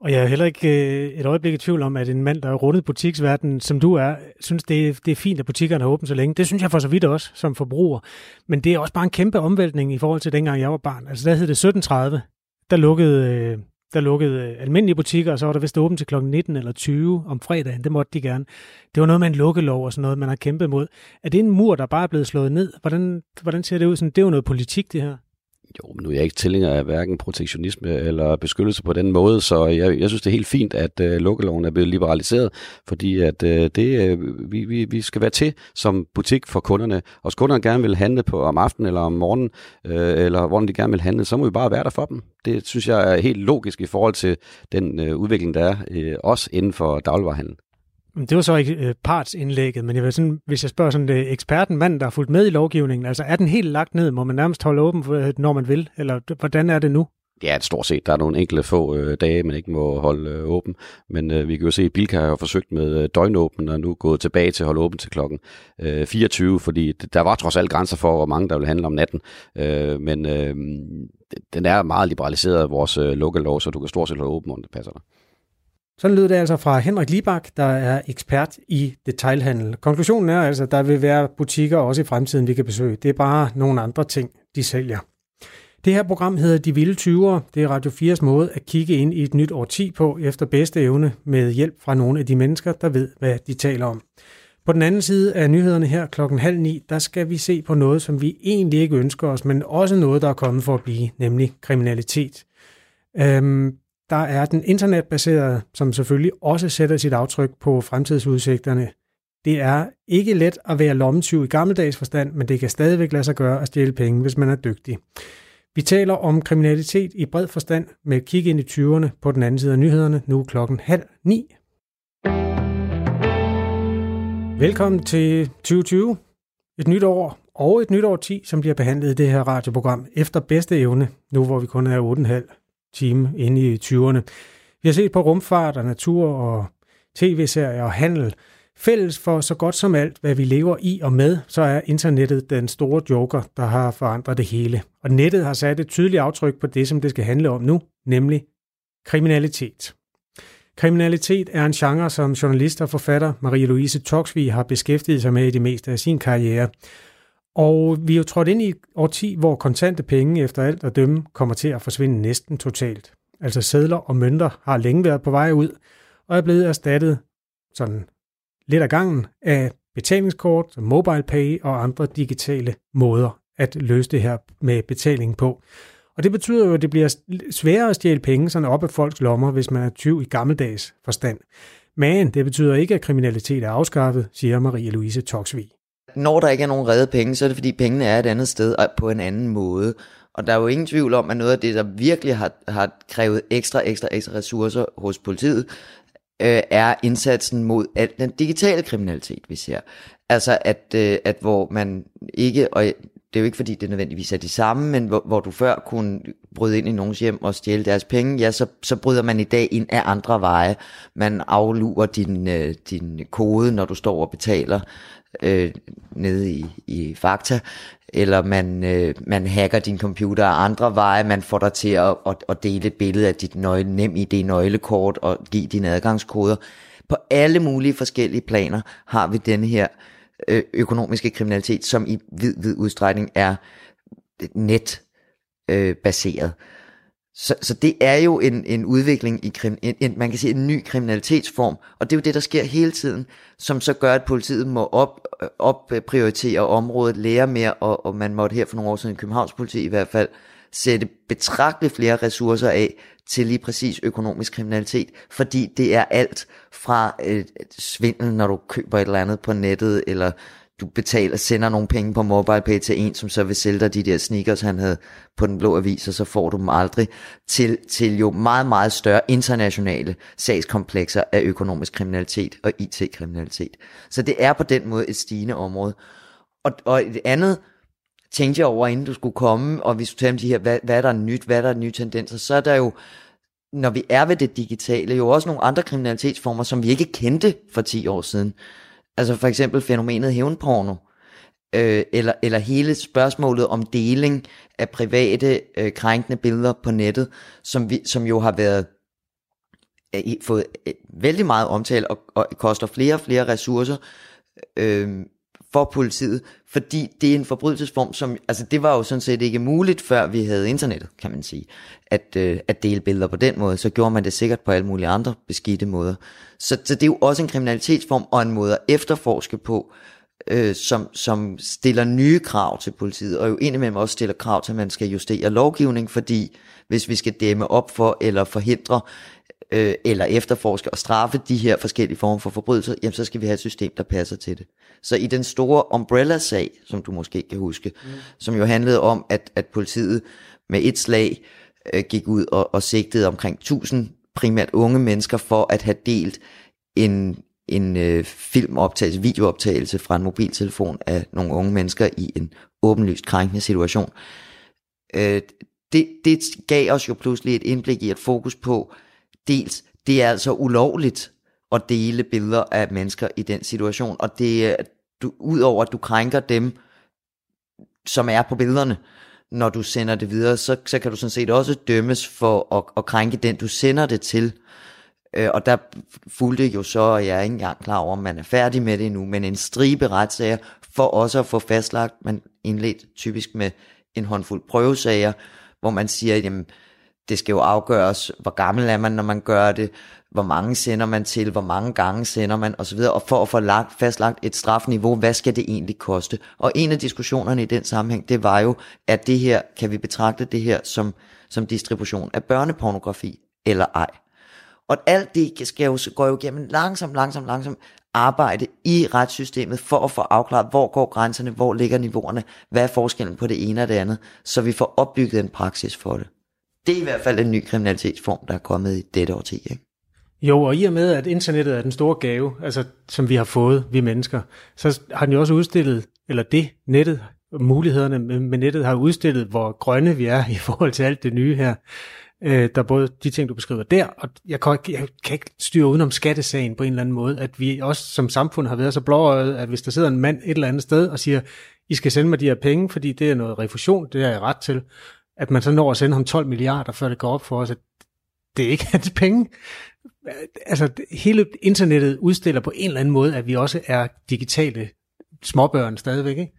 Og jeg er heller ikke øh, et øjeblik i tvivl om, at en mand, der er rundet butiksverdenen, som du er, synes, det er, det er fint, at butikkerne har åbent så længe. Det synes jeg for så vidt også, som forbruger. Men det er også bare en kæmpe omvæltning i forhold til dengang jeg var barn. Altså der hed det 1730. Der lukkede, øh, der lukkede øh, almindelige butikker, og så var der vist åbent til kl. 19 eller 20 om fredagen. Det måtte de gerne. Det var noget med en lukkelov og sådan noget, man har kæmpet mod. Er det en mur, der bare er blevet slået ned? Hvordan, hvordan ser det ud? Sådan, det er jo noget politik, det her. Jo, men nu er jeg ikke tilhænger af hverken protektionisme eller beskyttelse på den måde, så jeg, jeg synes, det er helt fint, at øh, lukkeloven er blevet liberaliseret, fordi at øh, det, øh, vi, vi, vi skal være til som butik for kunderne. Og hvis kunderne gerne vil handle på om aftenen eller om morgenen, øh, eller hvor de gerne vil handle, så må vi bare være der for dem. Det synes jeg er helt logisk i forhold til den øh, udvikling, der er øh, også inden for dagligvarerhandel. Det var så ikke øh, partsindlægget, men jeg vil sådan, hvis jeg spørger sådan det øh, eksperten, mand, der har fulgt med i lovgivningen, altså er den helt lagt ned? Må man nærmest holde åben, øh, når man vil? Eller hvordan er det nu? Ja, stort set. Der er nogle enkelte få øh, dage, man ikke må holde øh, åben. Men øh, vi kan jo se, at Bilka har forsøgt med øh, døgnåben, og nu gået tilbage til at holde åben til klokken øh, 24, fordi der var trods alt grænser for, hvor mange der vil handle om natten. Øh, men øh, den er meget liberaliseret, vores øh, lukkelov, så du kan stort set holde åben, når det passer dig. Sådan lyder det altså fra Henrik Libak, der er ekspert i detailhandel. Konklusionen er altså, at der vil være butikker også i fremtiden, vi kan besøge. Det er bare nogle andre ting, de sælger. Det her program hedder De Vilde 20'ere. Det er Radio 4's måde at kigge ind i et nyt årti på efter bedste evne med hjælp fra nogle af de mennesker, der ved, hvad de taler om. På den anden side af nyhederne her klokken halv ni, der skal vi se på noget, som vi egentlig ikke ønsker os, men også noget, der er kommet for at blive, nemlig kriminalitet. Øhm, der er den internetbaserede, som selvfølgelig også sætter sit aftryk på fremtidsudsigterne. Det er ikke let at være lommetyv i gammeldags forstand, men det kan stadigvæk lade sig gøre at stjæle penge, hvis man er dygtig. Vi taler om kriminalitet i bred forstand med et kig ind i 20'erne på den anden side af nyhederne, nu klokken halv ni. Velkommen til 2020. Et nyt år og et nyt år 10, som bliver behandlet i det her radioprogram efter bedste evne, nu hvor vi kun er 8,5 time inde i 20'erne. Vi har set på rumfart og natur og tv-serier og handel. Fælles for så godt som alt, hvad vi lever i og med, så er internettet den store joker, der har forandret det hele. Og nettet har sat et tydeligt aftryk på det, som det skal handle om nu, nemlig kriminalitet. Kriminalitet er en genre, som journalist og forfatter Marie-Louise Toksvig har beskæftiget sig med i det meste af sin karriere. Og vi er jo trådt ind i år 10, hvor kontante penge efter alt at dømme kommer til at forsvinde næsten totalt. Altså sædler og mønter har længe været på vej ud, og er blevet erstattet sådan lidt af gangen af betalingskort, mobile pay og andre digitale måder at løse det her med betaling på. Og det betyder jo, at det bliver sværere at stjæle penge sådan op af folks lommer, hvis man er 20 i gammeldags forstand. Men det betyder ikke, at kriminalitet er afskaffet, siger Marie-Louise Toksvig. Når der ikke er nogen redde penge, så er det fordi pengene er et andet sted og på en anden måde. Og der er jo ingen tvivl om, at noget af det, der virkelig har, har krævet ekstra, ekstra, ekstra ressourcer hos politiet, øh, er indsatsen mod al den digitale kriminalitet, vi ser. Altså at, øh, at hvor man ikke, og det er jo ikke fordi det nødvendigvis er de samme, men hvor, hvor du før kunne bryde ind i nogens hjem og stjæle deres penge, ja, så, så bryder man i dag ind af andre veje. Man aflurer din, øh, din kode, når du står og betaler øh, nede i, i Fakta, eller man, øh, man hacker din computer af andre veje, man får dig til at, at, at dele et billede af dit nøgle, nem ID nøglekort og give dine adgangskoder. På alle mulige forskellige planer har vi denne her øh, økonomiske kriminalitet, som i vid, vid udstrækning er net øh, baseret. Så, så det er jo en, en udvikling i krim, en, en, man kan sige en ny kriminalitetsform, og det er jo det, der sker hele tiden, som så gør, at politiet må op, øh, opprioritere området, lære mere, og, og man måtte her for nogle år siden i Københavns politi i hvert fald sætte betragteligt flere ressourcer af til lige præcis økonomisk kriminalitet, fordi det er alt fra øh, svindel, når du køber et eller andet på nettet, eller du betaler, sender nogle penge på MobilePay til en, som så vil sælge dig de der sneakers, han havde på den blå avis, og så får du dem aldrig, til, til jo meget, meget større internationale sagskomplekser af økonomisk kriminalitet og IT-kriminalitet. Så det er på den måde et stigende område. Og, og et andet tænkte jeg over, inden du skulle komme, og vi skulle tale om de her, hvad, hvad er der nyt, hvad er der nye tendenser, så er der jo, når vi er ved det digitale, jo også nogle andre kriminalitetsformer, som vi ikke kendte for 10 år siden. Altså for eksempel fænomenet hævnporno, øh, eller, eller hele spørgsmålet om deling af private øh, krænkende billeder på nettet, som, vi, som jo har været øh, fået øh, vældig meget omtale og, og koster flere og flere ressourcer øh, for politiet, fordi det er en forbrydelsesform, som, altså det var jo sådan set ikke muligt, før vi havde internettet, kan man sige, at, øh, at dele billeder på den måde, så gjorde man det sikkert på alle mulige andre beskidte måder. Så, så det er jo også en kriminalitetsform og en måde at efterforske på, øh, som, som stiller nye krav til politiet, og jo indimellem også stiller krav til, at man skal justere lovgivning, fordi hvis vi skal dæmme op for eller forhindre øh, eller efterforske og straffe de her forskellige former for forbrydelser, jamen så skal vi have et system, der passer til det. Så i den store Umbrella-sag, som du måske kan huske, mm. som jo handlede om, at, at politiet med et slag øh, gik ud og, og sigtede omkring 1000 primært unge mennesker for at have delt en, en øh, filmoptagelse, videooptagelse fra en mobiltelefon af nogle unge mennesker i en åbenlyst krænkende situation. Øh, det, det gav os jo pludselig et indblik i et fokus på, dels, det er altså ulovligt at dele billeder af mennesker i den situation, og det er, du, udover at du krænker dem, som er på billederne, når du sender det videre, så, så kan du sådan set også dømmes for at, at krænke den, du sender det til. Øh, og der fulgte jo så, og jeg er ikke engang klar over, om man er færdig med det endnu, men en stribe retssager for også at få fastlagt, man indledt typisk med en håndfuld prøvesager, hvor man siger, jamen, det skal jo afgøres, hvor gammel er man, når man gør det, hvor mange sender man til, hvor mange gange sender man osv., og for at få lagt, fastlagt et strafniveau, hvad skal det egentlig koste? Og en af diskussionerne i den sammenhæng, det var jo, at det her, kan vi betragte det her som, som distribution af børnepornografi, eller ej. Og alt det skal jo, går jo igennem langsomt, langsomt, langsomt arbejde i retssystemet for at få afklaret, hvor går grænserne, hvor ligger niveauerne, hvad er forskellen på det ene og det andet, så vi får opbygget en praksis for det. Det er i hvert fald en ny kriminalitetsform, der er kommet i dette årti. Ikke? Jo, og i og med, at internettet er den store gave, altså, som vi har fået, vi mennesker, så har den jo også udstillet, eller det, nettet, mulighederne med nettet har udstillet, hvor grønne vi er i forhold til alt det nye her. Øh, der er både de ting, du beskriver der, og jeg kan, ikke, jeg kan ikke styre udenom skattesagen på en eller anden måde, at vi også som samfund har været så blåøjet, at hvis der sidder en mand et eller andet sted og siger, I skal sende mig de her penge, fordi det er noget refusion, det har jeg ret til, at man så når at sende ham 12 milliarder, før det går op for os, at det er ikke hans penge. Altså, hele internettet udstiller på en eller anden måde, at vi også er digitale småbørn stadigvæk, ikke?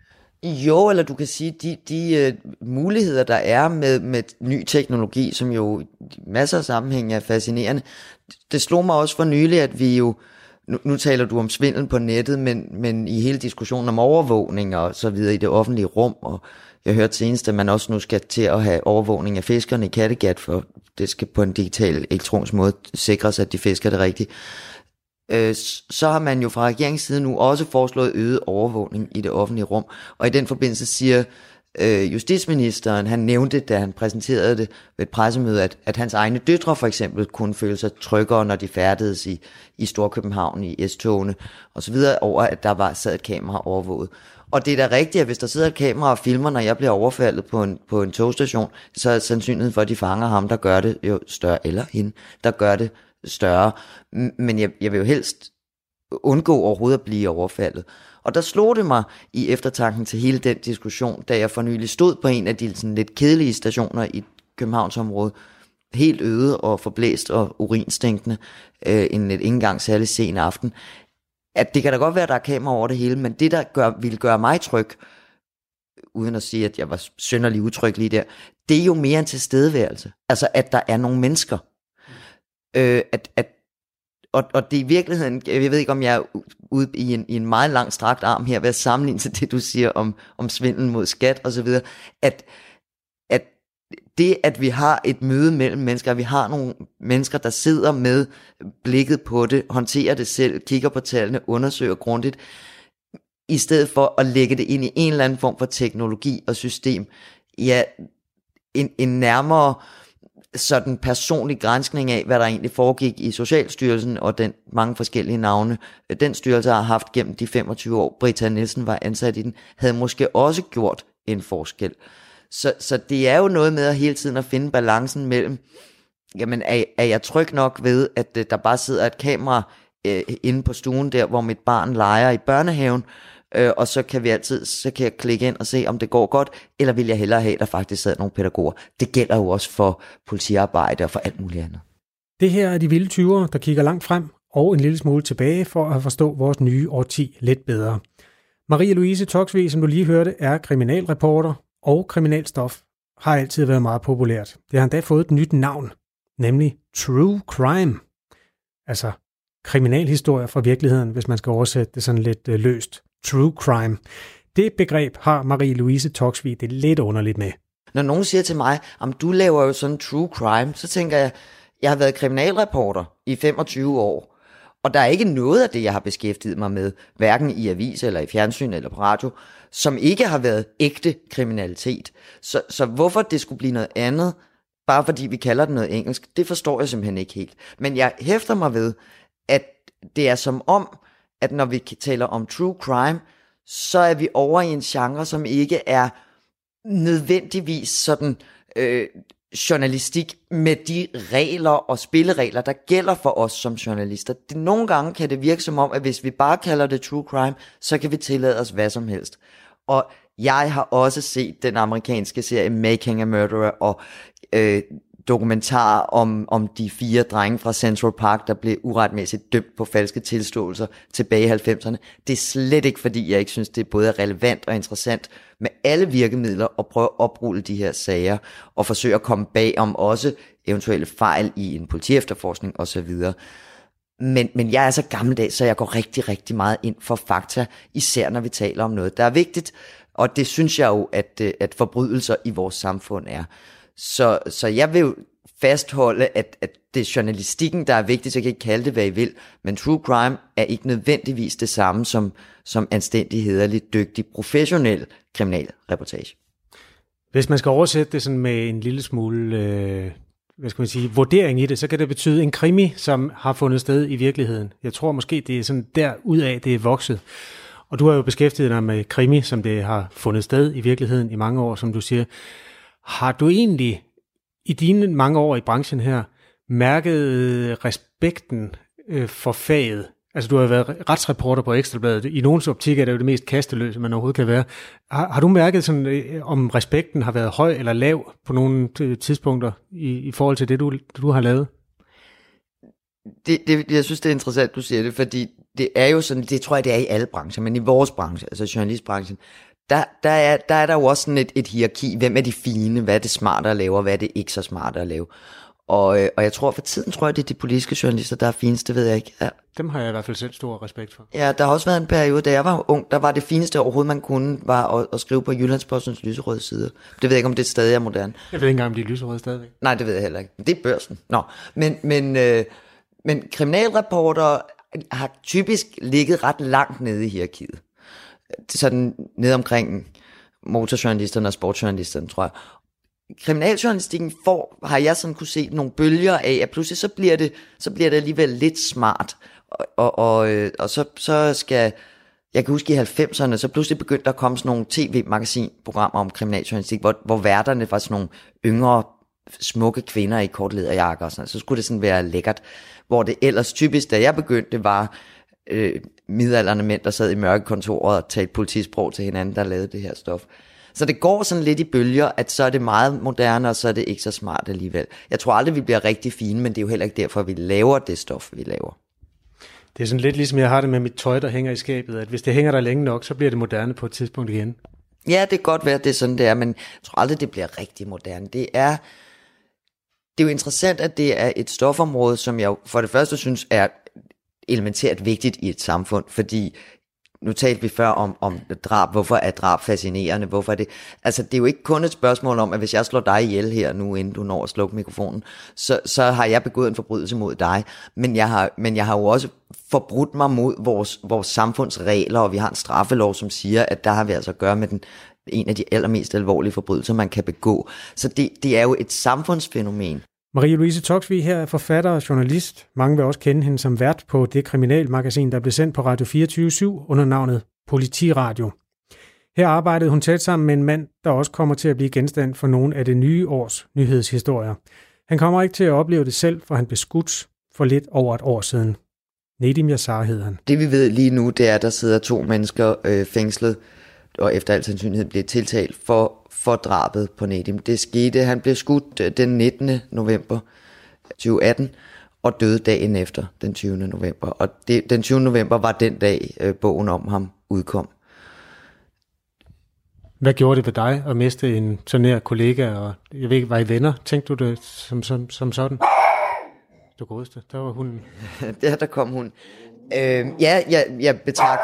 Jo, eller du kan sige, de, de uh, muligheder, der er med, med ny teknologi, som jo i masser af sammenhæng er fascinerende. Det slog mig også for nylig, at vi jo, nu, nu taler du om svindel på nettet, men, men i hele diskussionen om overvågning og så videre i det offentlige rum, og jeg hørte senest, at man også nu skal til at have overvågning af fiskerne i Kattegat, for det skal på en digital elektronisk måde sikres, at de fisker det rigtigt øh, så har man jo fra regeringens side nu også foreslået øget overvågning i det offentlige rum. Og i den forbindelse siger øh, justitsministeren, han nævnte, da han præsenterede det ved et pressemøde, at, at hans egne døtre for eksempel kunne føle sig tryggere, når de færdedes i, i Storkøbenhavn, i S-togene osv., over at der var sad et kamera overvåget. Og det er da rigtigt, at hvis der sidder et kamera og filmer, når jeg bliver overfaldet på en, på en togstation, så er sandsynligheden for, at de fanger ham, der gør det jo større, eller hende, der gør det større. Men jeg, jeg vil jo helst undgå overhovedet at blive overfaldet. Og der slog det mig i eftertanken til hele den diskussion, da jeg for nylig stod på en af de sådan lidt kedelige stationer i Københavnsområdet, helt øde og forblæst og urinstænkende, øh, en ikke engang særlig sen aften, at det kan da godt være, at der er kamera over det hele, men det, der gør, ville gøre mig tryg, uden at sige, at jeg var synderlig utryg lige der, det er jo mere en tilstedeværelse. Altså, at der er nogle mennesker, Øh, at, at, og, og det er i virkeligheden, jeg ved ikke om jeg er ude i en, i en meget lang strakt arm her ved at sammenligne til det, du siger om, om svindel mod skat og så videre, at det, at vi har et møde mellem mennesker, at vi har nogle mennesker, der sidder med blikket på det, håndterer det selv, kigger på tallene, undersøger grundigt, i stedet for at lægge det ind i en eller anden form for teknologi og system, ja, en, en nærmere sådan personlig grænskning af, hvad der egentlig foregik i Socialstyrelsen og den mange forskellige navne, øh, den styrelse har haft gennem de 25 år, Britta Nielsen var ansat i den, havde måske også gjort en forskel. Så, så det er jo noget med at hele tiden at finde balancen mellem, jamen er, er jeg tryg nok ved, at øh, der bare sidder et kamera øh, inde på stuen der, hvor mit barn leger i børnehaven, øh, og så kan vi altid, så kan jeg klikke ind og se, om det går godt, eller vil jeg hellere have, at der faktisk sidder nogle pædagoger. Det gælder jo også for politiarbejde og for alt muligt andet. Det her er de vilde 20'ere, der kigger langt frem og en lille smule tilbage for at forstå vores nye årti lidt bedre. Marie-Louise Toksvig, som du lige hørte, er kriminalreporter og kriminalstof har altid været meget populært. Det har endda fået et nyt navn, nemlig True Crime. Altså kriminalhistorier fra virkeligheden, hvis man skal oversætte det sådan lidt øh, løst true crime. Det begreb har Marie-Louise Toksvig det lidt underligt med. Når nogen siger til mig, om du laver jo sådan true crime, så tænker jeg, jeg har været kriminalreporter i 25 år, og der er ikke noget af det, jeg har beskæftiget mig med, hverken i avis eller i fjernsyn eller på radio, som ikke har været ægte kriminalitet. Så, så hvorfor det skulle blive noget andet, bare fordi vi kalder det noget engelsk, det forstår jeg simpelthen ikke helt. Men jeg hæfter mig ved, at det er som om, at når vi taler om true crime, så er vi over i en genre, som ikke er nødvendigvis sådan øh, journalistik med de regler og spilleregler, der gælder for os som journalister. Det, nogle gange kan det virke som om, at hvis vi bare kalder det true crime, så kan vi tillade os hvad som helst. Og jeg har også set den amerikanske serie Making a Murderer, og øh, dokumentar om, om de fire drenge fra Central Park, der blev uretmæssigt dømt på falske tilståelser tilbage i 90'erne. Det er slet ikke, fordi jeg ikke synes, det er både relevant og interessant med alle virkemidler at prøve at oprulle de her sager og forsøge at komme bag om også eventuelle fejl i en politiefterforskning osv. Men, men jeg er så gammeldags, så jeg går rigtig, rigtig meget ind for fakta, især når vi taler om noget, der er vigtigt. Og det synes jeg jo, at, øh, at forbrydelser i vores samfund er. Så, så jeg vil fastholde, at, at det er journalistikken, der er vigtigt, så jeg kan ikke kalde det, hvad I vil, men true crime er ikke nødvendigvis det samme som, som anstændig, hederlig, dygtig, professionel kriminalreportage. Hvis man skal oversætte det sådan med en lille smule, øh, hvad skal man sige, vurdering i det, så kan det betyde en krimi, som har fundet sted i virkeligheden. Jeg tror måske, det er sådan der ud af, det er vokset. Og du har jo beskæftiget dig med krimi, som det har fundet sted i virkeligheden i mange år, som du siger. Har du egentlig i dine mange år i branchen her mærket øh, respekten øh, for faget? Altså, du har været retsreporter på Ekstrabladet. I nogens optik er det jo det mest kasteløse, man overhovedet kan være. Har, har du mærket, sådan, øh, om respekten har været høj eller lav på nogle tidspunkter i, i forhold til det, du, du har lavet? Det, det, jeg synes, det er interessant, du siger det, fordi det er jo sådan, det tror jeg, det er i alle brancher, men i vores branche, altså journalistbranchen, der, der, er, der er der jo også sådan et, et hierarki. Hvem er de fine? Hvad er det smarte at lave, og hvad er det ikke så smarte at lave? Og, øh, og jeg tror, for tiden tror jeg, det er de politiske journalister, der er fineste, det ved jeg ikke. Ja. Dem har jeg i hvert fald selv stor respekt for. Ja, der har også været en periode, da jeg var ung, der var det fineste overhovedet, man kunne, var at, at skrive på Jyllandspostens lyserøde side. Det ved jeg ikke, om det stadig er moderne. Jeg ved ikke engang, om de er lyserøde stadigvæk. Nej, det ved jeg heller ikke. Det er børsen. Nå, men, men, øh, men kriminalreporter har typisk ligget ret langt nede i hierarkiet. Sådan ned omkring motorjournalisterne og sportsjournalisterne, tror jeg. Kriminaljournalistikken får, har jeg sådan kunne se nogle bølger af, at pludselig så bliver det, så bliver det alligevel lidt smart. Og, og, og, øh, og så, så skal, jeg kan huske i 90'erne, så pludselig begyndte der at komme sådan nogle tv-magasinprogrammer om kriminaljournalistik, hvor, hvor værterne var sådan nogle yngre, smukke kvinder i kortlederjakker og sådan Så skulle det sådan være lækkert. Hvor det ellers typisk, da jeg begyndte, var øh, midalderne mænd, der sad i mørkekontoret og talte politisprog til hinanden, der lavede det her stof. Så det går sådan lidt i bølger, at så er det meget moderne, og så er det ikke så smart alligevel. Jeg tror aldrig, vi bliver rigtig fine, men det er jo heller ikke derfor, vi laver det stof, vi laver. Det er sådan lidt ligesom jeg har det med mit tøj, der hænger i skabet, at hvis det hænger der længe nok, så bliver det moderne på et tidspunkt igen. Ja, det kan godt være, at det er sådan, det er, men jeg tror aldrig, det bliver rigtig moderne. Det er, det er jo interessant, at det er et stofområde, som jeg for det første synes er elementært vigtigt i et samfund, fordi nu talte vi før om, om drab, hvorfor er drab fascinerende, hvorfor er det, altså det er jo ikke kun et spørgsmål om, at hvis jeg slår dig ihjel her nu, inden du når at slukke mikrofonen, så, så har jeg begået en forbrydelse mod dig, men jeg har, men jeg har jo også forbrudt mig mod vores, vores samfundsregler, og vi har en straffelov, som siger, at der har vi altså at gøre med den, en af de allermest alvorlige forbrydelser, man kan begå. Så det, det er jo et samfundsfænomen. Marie-Louise Toksvig her er forfatter og journalist. Mange vil også kende hende som vært på det kriminalmagasin, der blev sendt på Radio 24 under navnet Politiradio. Her arbejdede hun tæt sammen med en mand, der også kommer til at blive genstand for nogle af det nye års nyhedshistorier. Han kommer ikke til at opleve det selv, for han blev skudt for lidt over et år siden. Nedim Yassar hedder han. Det vi ved lige nu, det er, at der sidder to mennesker øh, fængslet, og efter al sandsynlighed bliver tiltalt for, for drabet på Nedim. Det skete, han blev skudt øh, den 19. november 2018, og døde dagen efter, den 20. november. Og det, den 20. november var den dag, øh, bogen om ham udkom. Hvad gjorde det ved dig at miste en så nær kollega, og jeg ved ikke, var I venner? Tænkte du det som, som, som sådan? Du godeste, der var hun. der, der kom hun. Øh, ja, jeg, jeg, betragt,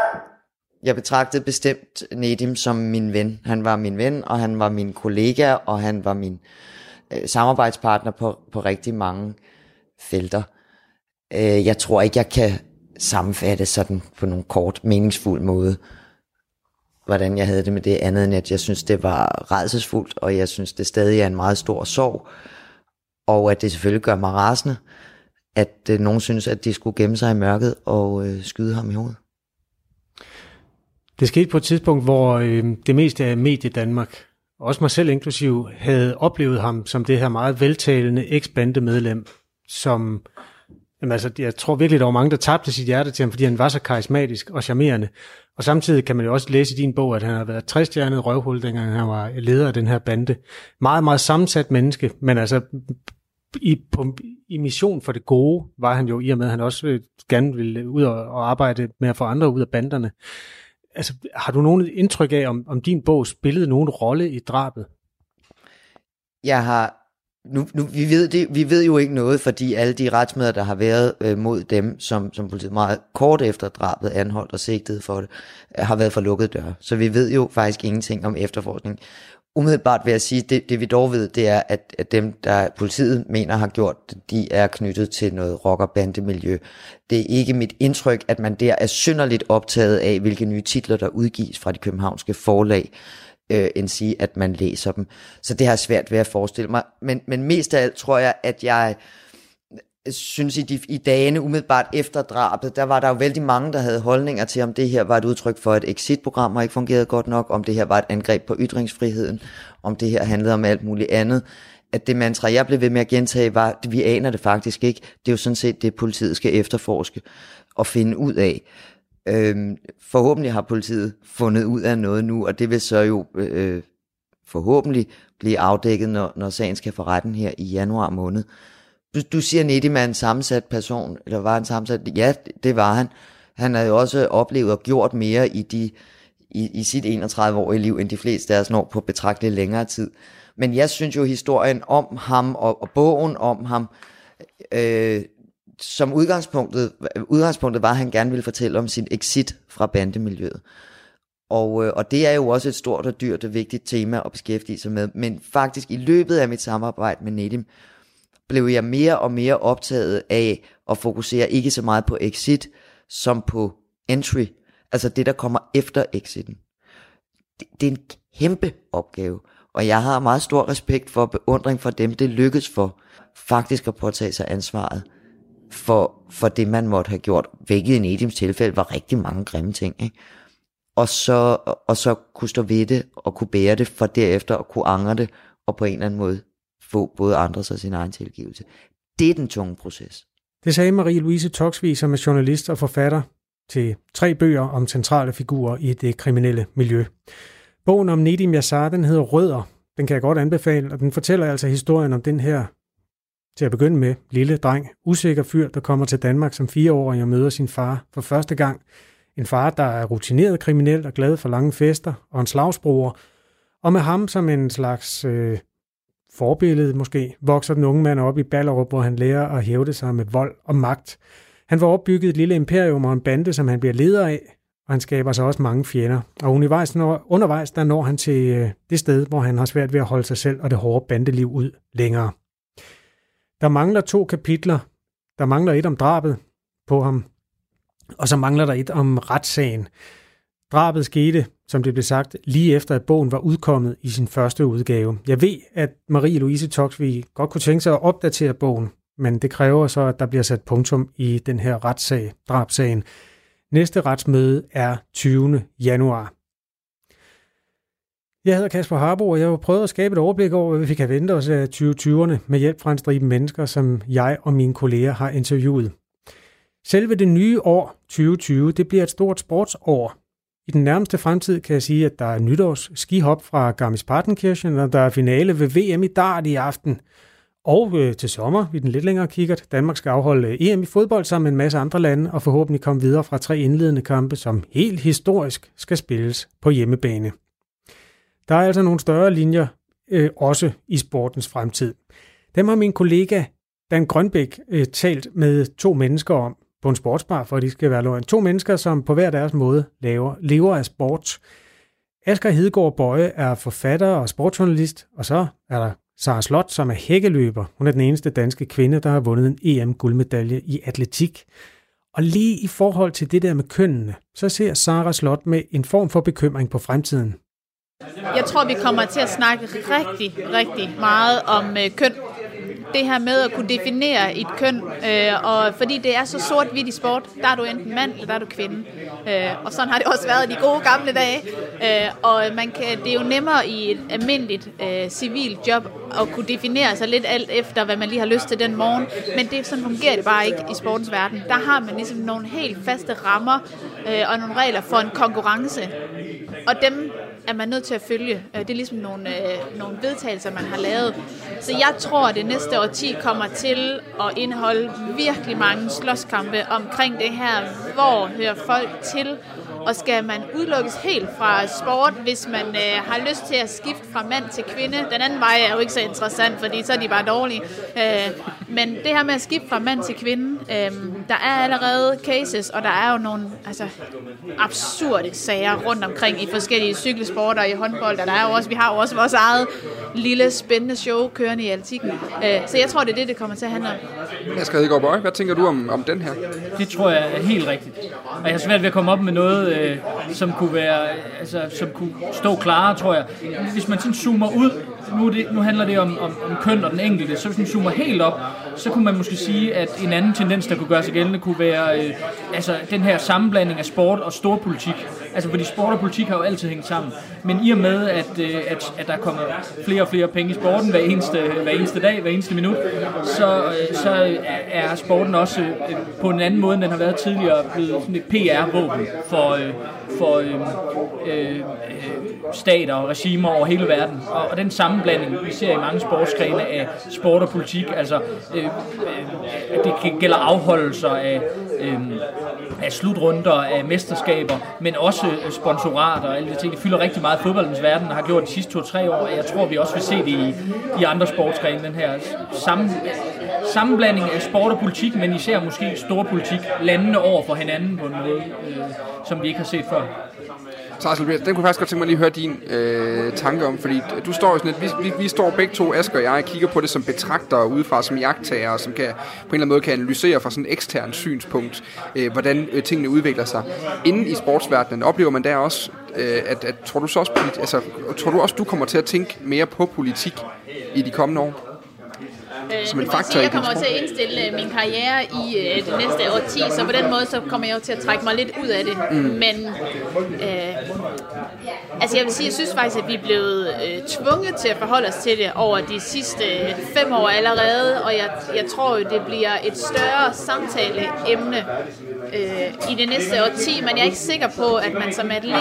jeg betragtede bestemt Nedim som min ven. Han var min ven, og han var min kollega, og han var min øh, samarbejdspartner på, på rigtig mange felter. Øh, jeg tror ikke, jeg kan sammenfatte sådan på nogen kort, meningsfuld måde, hvordan jeg havde det med det andet, end at jeg synes, det var redselsfuldt, og jeg synes, det stadig er en meget stor sorg, og at det selvfølgelig gør mig rasende, at øh, nogen synes, at de skulle gemme sig i mørket og øh, skyde ham i hovedet. Det skete på et tidspunkt, hvor øh, det meste af medie Danmark, også mig selv inklusiv, havde oplevet ham som det her meget veltalende eks-bandemedlem, som Jamen altså, jeg tror virkelig, der var mange, der tabte sit hjerte til ham, fordi han var så karismatisk og charmerende. Og samtidig kan man jo også læse i din bog, at han har været træstjernet røvhul, dengang han var leder af den her bande. Meget, meget sammensat menneske, men altså i, på, i mission for det gode var han jo, i og med at han også øh, gerne ville ud og, og arbejde med at få andre ud af banderne. Altså, har du nogen indtryk af, om, om din bog spillede nogen rolle i drabet? Jeg har nu, nu, vi, ved det, vi ved jo ikke noget, fordi alle de retsmøder, der har været øh, mod dem, som, som politiet meget kort efter drabet anholdt og sigtet for det, øh, har været for lukkede døre. Så vi ved jo faktisk ingenting om efterforskning umiddelbart vil jeg sige, det, det vi dog ved, det er, at, at dem, der politiet mener har gjort de er knyttet til noget rock- og bandemiljø. Det er ikke mit indtryk, at man der er synderligt optaget af, hvilke nye titler, der udgives fra de københavnske forlag, øh, end sige, at man læser dem. Så det har jeg svært ved at forestille mig. Men, men mest af alt tror jeg, at jeg synes i, de, i dagene umiddelbart efter drabet, der var der jo vældig mange, der havde holdninger til, om det her var et udtryk for, at exit-program ikke fungerede godt nok, om det her var et angreb på ytringsfriheden, om det her handlede om alt muligt andet. At det mantra, jeg blev ved med at gentage, var, at vi aner det faktisk ikke. Det er jo sådan set det, politiet skal efterforske og finde ud af. Øhm, forhåbentlig har politiet fundet ud af noget nu, og det vil så jo øh, øh forhåbentlig blive afdækket, når, når sagen skal for retten her i januar måned. Du, du siger, Nedim er en sammensat person, eller var en sammensat? Ja, det var han. Han havde jo også oplevet og gjort mere i, de, i, i sit 31-årige liv, end de fleste af os når på betragtelig længere tid. Men jeg synes jo, historien om ham og, og bogen om ham, øh, som udgangspunktet, udgangspunktet var, at han gerne ville fortælle om sin exit fra bandemiljøet. Og, øh, og det er jo også et stort og dyrt og vigtigt tema at beskæftige sig med. Men faktisk i løbet af mit samarbejde med Nedim, blev jeg mere og mere optaget af at fokusere ikke så meget på exit, som på entry. Altså det, der kommer efter exiten. Det, det er en kæmpe opgave, og jeg har meget stor respekt for beundring for dem, det lykkes for faktisk at påtage sig ansvaret for, for det, man måtte have gjort. Hvilket i Nedims tilfælde var rigtig mange grimme ting. Ikke? Og, så, og så kunne stå ved det, og kunne bære det, for derefter at kunne angre det, og på en eller anden måde få både andres og sin egen tilgivelse. Det er den tunge proces. Det sagde Marie-Louise Toksvig, som er journalist og forfatter til tre bøger om centrale figurer i det kriminelle miljø. Bogen om Nedim Yassar, den hedder Rødder. Den kan jeg godt anbefale, og den fortæller altså historien om den her, til at begynde med, lille dreng, usikker fyr, der kommer til Danmark som fireårig og møder sin far for første gang. En far, der er rutineret kriminel og glad for lange fester, og en slagsbruger, og med ham som en slags øh, forbillede måske, vokser den unge mand op i Ballerup, hvor han lærer at hævde sig med vold og magt. Han får opbygget et lille imperium og en bande, som han bliver leder af, og han skaber sig også mange fjender. Og undervejs, når, undervejs der når han til øh, det sted, hvor han har svært ved at holde sig selv og det hårde bandeliv ud længere. Der mangler to kapitler. Der mangler et om drabet på ham, og så mangler der et om retssagen. Drabet skete, som det blev sagt, lige efter at bogen var udkommet i sin første udgave. Jeg ved, at Marie-Louise Toksvig godt kunne tænke sig at opdatere bogen, men det kræver så, at der bliver sat punktum i den her retssag, drabsagen. Næste retsmøde er 20. januar. Jeg hedder Kasper Harbo, og jeg har prøvet at skabe et overblik over, hvad vi kan vente os af 2020'erne med hjælp fra en stribe mennesker, som jeg og mine kolleger har interviewet. Selve det nye år 2020, det bliver et stort sportsår, i den nærmeste fremtid kan jeg sige, at der er nytårs skihop fra Garmisch-Partenkirchen, og der er finale ved VM i dart i aften. Og øh, til sommer, i den lidt længere kikkert, Danmark skal afholde øh, EM i fodbold sammen med en masse andre lande, og forhåbentlig komme videre fra tre indledende kampe, som helt historisk skal spilles på hjemmebane. Der er altså nogle større linjer øh, også i sportens fremtid. Dem har min kollega Dan Grønbæk øh, talt med to mennesker om, på en sportsbar, for at de skal være løgn. To mennesker, som på hver deres måde laver, lever af sport. Asger Hedegaard Bøje er forfatter og sportsjournalist, og så er der Sara Slot, som er hækkeløber. Hun er den eneste danske kvinde, der har vundet en EM-guldmedalje i atletik. Og lige i forhold til det der med kønnene, så ser Sara Slot med en form for bekymring på fremtiden. Jeg tror, vi kommer til at snakke rigtig, rigtig meget om øh, køn det her med at kunne definere et køn, øh, og fordi det er så sort-hvidt i sport, der er du enten mand, eller der er du kvinde. Øh, og sådan har det også været i de gode gamle dage. Øh, og man kan, det er jo nemmere i et almindeligt øh, civilt job at kunne definere sig lidt alt efter, hvad man lige har lyst til den morgen. Men det, sådan fungerer det bare ikke i sportens verden. Der har man ligesom nogle helt faste rammer øh, og nogle regler for en konkurrence. Og dem er man nødt til at følge. Øh, det er ligesom nogle, øh, nogle vedtagelser, man har lavet. Så jeg tror, at det næste årti kommer til at indeholde virkelig mange slåskampe omkring det her. Hvor hører folk til? Og skal man udelukkes helt fra sport, hvis man øh, har lyst til at skifte fra mand til kvinde? Den anden vej er jo ikke så interessant, fordi så er de bare dårlige. Øh, Men det her med at skifte fra mand til kvinde, øhm, der er allerede cases, og der er jo nogle altså, absurde sager rundt omkring i forskellige cykelsporter, i håndbold, og der er jo også, vi har jo også vores eget lille spændende show kørende i altikken. Øh, så jeg tror, det er det, det kommer til at handle om. Asger Hedegaard Bøje, hvad tænker du om, om den her? Det tror jeg er helt rigtigt. Og jeg har svært ved at komme op med noget, øh, som kunne være, altså, som kunne stå klarere, tror jeg. Hvis man sådan zoomer ud, nu, det, nu handler det om, om, om køn og den enkelte, så hvis man zoomer helt op, så kunne man måske sige, at en anden tendens, der kunne gøre sig gældende, kunne være øh, altså, den her sammenblanding af sport og storpolitik. Altså, fordi sport og politik har jo altid hængt sammen. Men i og med, at, øh, at, at der er kommet flere og flere penge i sporten hver eneste, hver eneste dag, hver eneste minut, så, øh, så er sporten også øh, på en anden måde, end den har været tidligere, blevet sådan et PR-våben for, øh, for øh, øh, stater og regimer over hele verden. Og, og den sammenblanding, vi ser i mange sportsgrene af sport og politik, altså øh, øh, at det gælder afholdelser af, øh, af slutrunder, af mesterskaber, men også øh, sponsorater og alle de ting. Det fylder rigtig meget fodboldens verden, og har gjort de sidste to-tre år, og jeg tror, vi også vil se det i, i andre sportsgrene, den her sammen, sammenblanding af sport og politik, men især måske storpolitik, landene over for hinanden på en måde, øh, som vi ikke har set før. Tarsel, den kunne jeg faktisk godt tænke mig lige at høre din øh, tanke om, fordi du står jo sådan lidt, vi, vi, vi står begge to, Asger og jeg, kigger på det som betragter udefra, som jagttager, som kan, på en eller anden måde kan analysere fra sådan et ekstern synspunkt, øh, hvordan øh, tingene udvikler sig. Inden i sportsverdenen, oplever man der også, øh, at, at, tror du så også, altså, tror du også, du kommer til at tænke mere på politik i de kommende år? Øh, som en faktor jeg kommer til at indstille øh, min karriere i øh, det næste årti, så på den måde så kommer jeg jo til at trække mig lidt ud af det. Mm. Men øh, altså jeg vil sige, jeg synes faktisk, at vi er blevet øh, tvunget til at forholde os til det over de sidste fem år allerede, og jeg, jeg tror jo, det bliver et større samtaleemne øh, i det næste årti, men jeg er ikke sikker på, at man som atlet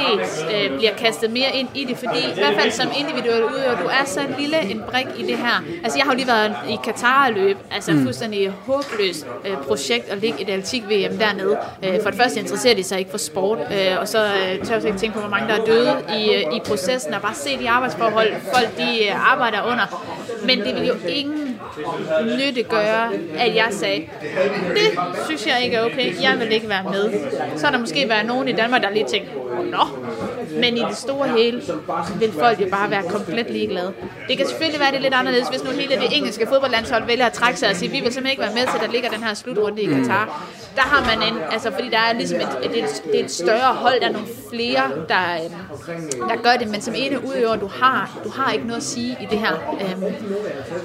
øh, bliver kastet mere ind i det, fordi i hvert fald som individuel udøver, du er så lille en brik i det her. Altså jeg har jo lige været i Katar-løb, altså mm. fuldstændig håbløst øh, projekt at ligge et atletik-VM dernede. Øh, for det første interesserer de sig ikke for sport, øh, og så øh, tør jeg ikke tænke på, hvor mange der er døde i, øh, i processen, og bare se de arbejdsforhold, folk de øh, arbejder under. Men det vil jo ingen nytte at jeg sagde, det synes jeg ikke er okay, jeg vil ikke være med. Så har der måske være nogen i Danmark, der lige tænker, nå, men i det store hele vil folk jo bare være komplet ligeglade. Det kan selvfølgelig være det lidt anderledes, hvis nu hele det engelske fodboldlandshold vælger at trække sig og sige, vi vil simpelthen ikke være med til, at der ligger den her slutrunde i Katar. Der har man en, altså fordi der er ligesom et, et, et, det er et større hold, der er nogle flere, der, øhm, der gør det, men som ene udøver, du har, du har ikke noget at sige i det her. Øhm,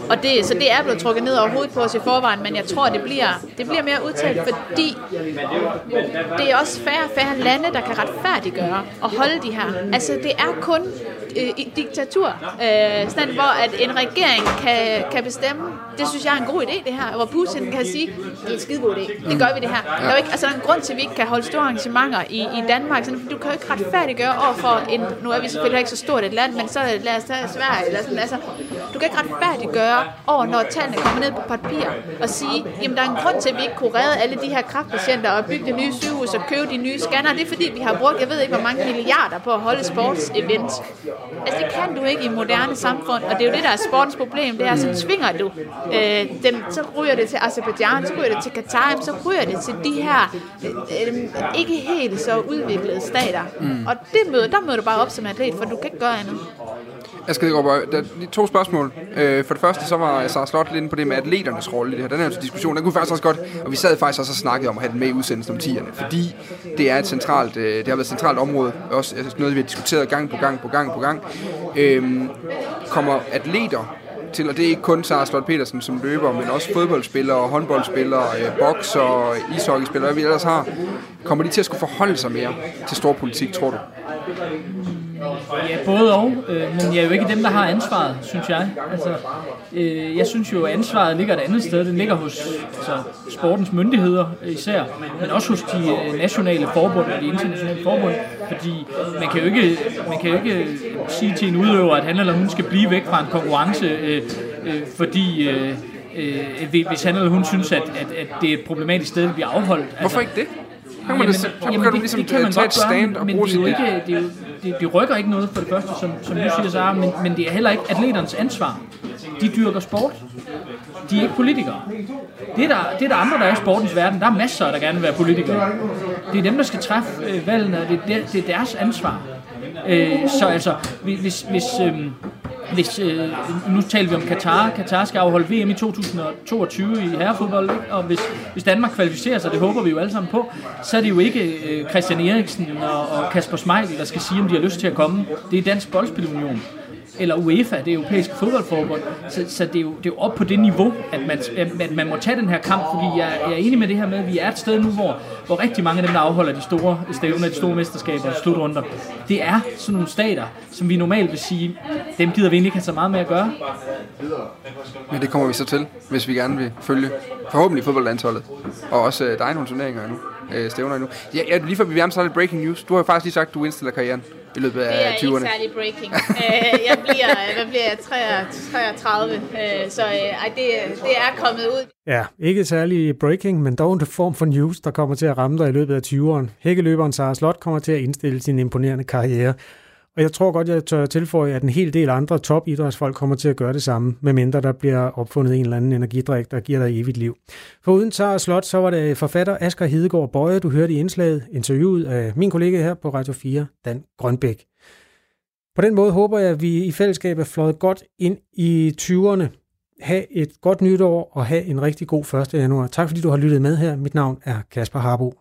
og det, så det er blevet trukket ned over hovedet på os i forvejen, men jeg tror, det bliver, det bliver mere udtalt, fordi det er også færre og færre lande, der kan retfærdiggøre og holde de her. Altså, det er kun Øh, et diktatur, øh, sådan, hvor at en regering kan, kan bestemme, det synes jeg er en god idé, det her, hvor Putin kan sige, det er en skide god idé, det gør vi det her. Der er jo ikke, altså, der er en grund til, at vi ikke kan holde store arrangementer i, i Danmark, sådan, du kan jo ikke retfærdiggøre over for en, nu er vi selvfølgelig ikke så stort et land, men så lad os tage Sverige, eller sådan, altså, du kan ikke retfærdiggøre over, når tallene kommer ned på papir, og sige, jamen der er en grund til, at vi ikke kunne redde alle de her kraftpatienter og bygge det nye sygehus og købe de nye scanner, det er fordi, vi har brugt, jeg ved ikke, hvor mange milliarder på at holde sportsevent. Altså, det kan du ikke i moderne samfund, og det er jo det, der er sportens problem, det er, så tvinger du øh, dem, så ryger det til Azerbaijan, så ryger det til Katar, så ryger det til de her øh, øh, ikke helt så udviklede stater. Mm. Og det møde, der møder du bare op som atlet, for du kan ikke gøre andet. Jeg skal gå der er to spørgsmål. Øh, for det første, så var Sara Slot lidt på det med atleternes rolle i det her. Den her diskussion, den kunne faktisk også godt, og vi sad faktisk også og snakkede om at have den med i udsendelsen om tierne, fordi det er et centralt, øh, det har været et centralt område, også altså, noget, vi har diskuteret gang på gang på gang på gang. Øhm, kommer atleter til, og det er ikke kun Sara Slot Petersen som løber, men også fodboldspillere, håndboldspillere, øh, bokser, ishockeyspillere, hvad vi ellers har. Kommer de til at skulle forholde sig mere til stor politik, tror du? Ja, både og, øh, men jeg er jo ikke dem, der har ansvaret, synes jeg. Altså, øh, jeg synes jo, at ansvaret ligger et andet sted. Den ligger hos altså, sportens myndigheder især, men også hos de øh, nationale forbund og de internationale forbund, fordi man kan jo ikke, man kan jo ikke sige til en udøver, at han eller hun skal blive væk fra en konkurrence, øh, øh, fordi... Øh, øh, hvis han eller hun synes, at, at, at det er et problematisk sted, at bliver afholdt. Hvorfor altså, ikke det? kan man, jamen, så, så jamen, kan du ligesom det, det kan man tage et stand og bruge det er jo ikke, det, er jo, det, det rykker ikke noget for det første, som, som du siger, Sarah, men, men det er heller ikke atleternes ansvar. De dyrker sport. de er ikke politikere. Det er, der, det er der andre, der er i sportens verden. Der er masser, der gerne vil være politikere. Det er dem, der skal træffe øh, valgene, og det er, det er deres ansvar. Øh, så altså, hvis, hvis, øh, hvis, øh, nu taler vi om Katar. Katar skal afholde VM i 2022 i herrefodbold, ikke? og hvis, hvis Danmark kvalificerer sig, det håber vi jo alle sammen på, så er det jo ikke øh, Christian Eriksen og, og Kasper Schmeichel, der skal sige, om de har lyst til at komme. Det er Dansk Boldspilunion eller UEFA, det europæiske fodboldforbund. Så, så det, er jo, det er jo op på det niveau, at man, at man må tage den her kamp, fordi jeg, jeg er enig med det her med, at vi er et sted nu, hvor, hvor rigtig mange af dem, der afholder de store stævner, de store mesterskaber og slutrunder, det er sådan nogle stater, som vi normalt vil sige, dem gider vi egentlig ikke have så meget med at gøre. Men det kommer vi så til, hvis vi gerne vil følge forhåbentlig fodboldlandsholdet, og også øh, dig nogle turneringer nu, øh, stævner nu. Ja, ja, lige før vi er lidt breaking news. Du har jo faktisk lige sagt, at du indstiller karrieren i løbet af 20'erne. Det er ikke særlig breaking. Øh, jeg bliver, hvad bliver jeg, 33, øh, så øh, det, det er kommet ud. Ja, ikke særlig breaking, men dog en form for news, der kommer til at ramme dig i løbet af 20'eren. Hækkeløberen Sara Slot kommer til at indstille sin imponerende karriere. Og jeg tror godt, jeg tør tilføje, at en hel del andre topidrætsfolk kommer til at gøre det samme, medmindre der bliver opfundet en eller anden energidrik, der giver dig evigt liv. For uden Sara Slot, så var det forfatter Asger Hedegaard Bøje, du hørte i indslaget, interviewet af min kollega her på Radio 4, Dan Grønbæk. På den måde håber jeg, at vi i fællesskab er fløjet godt ind i 20'erne. Ha' et godt nytår og have en rigtig god 1. januar. Tak fordi du har lyttet med her. Mit navn er Kasper Harbo.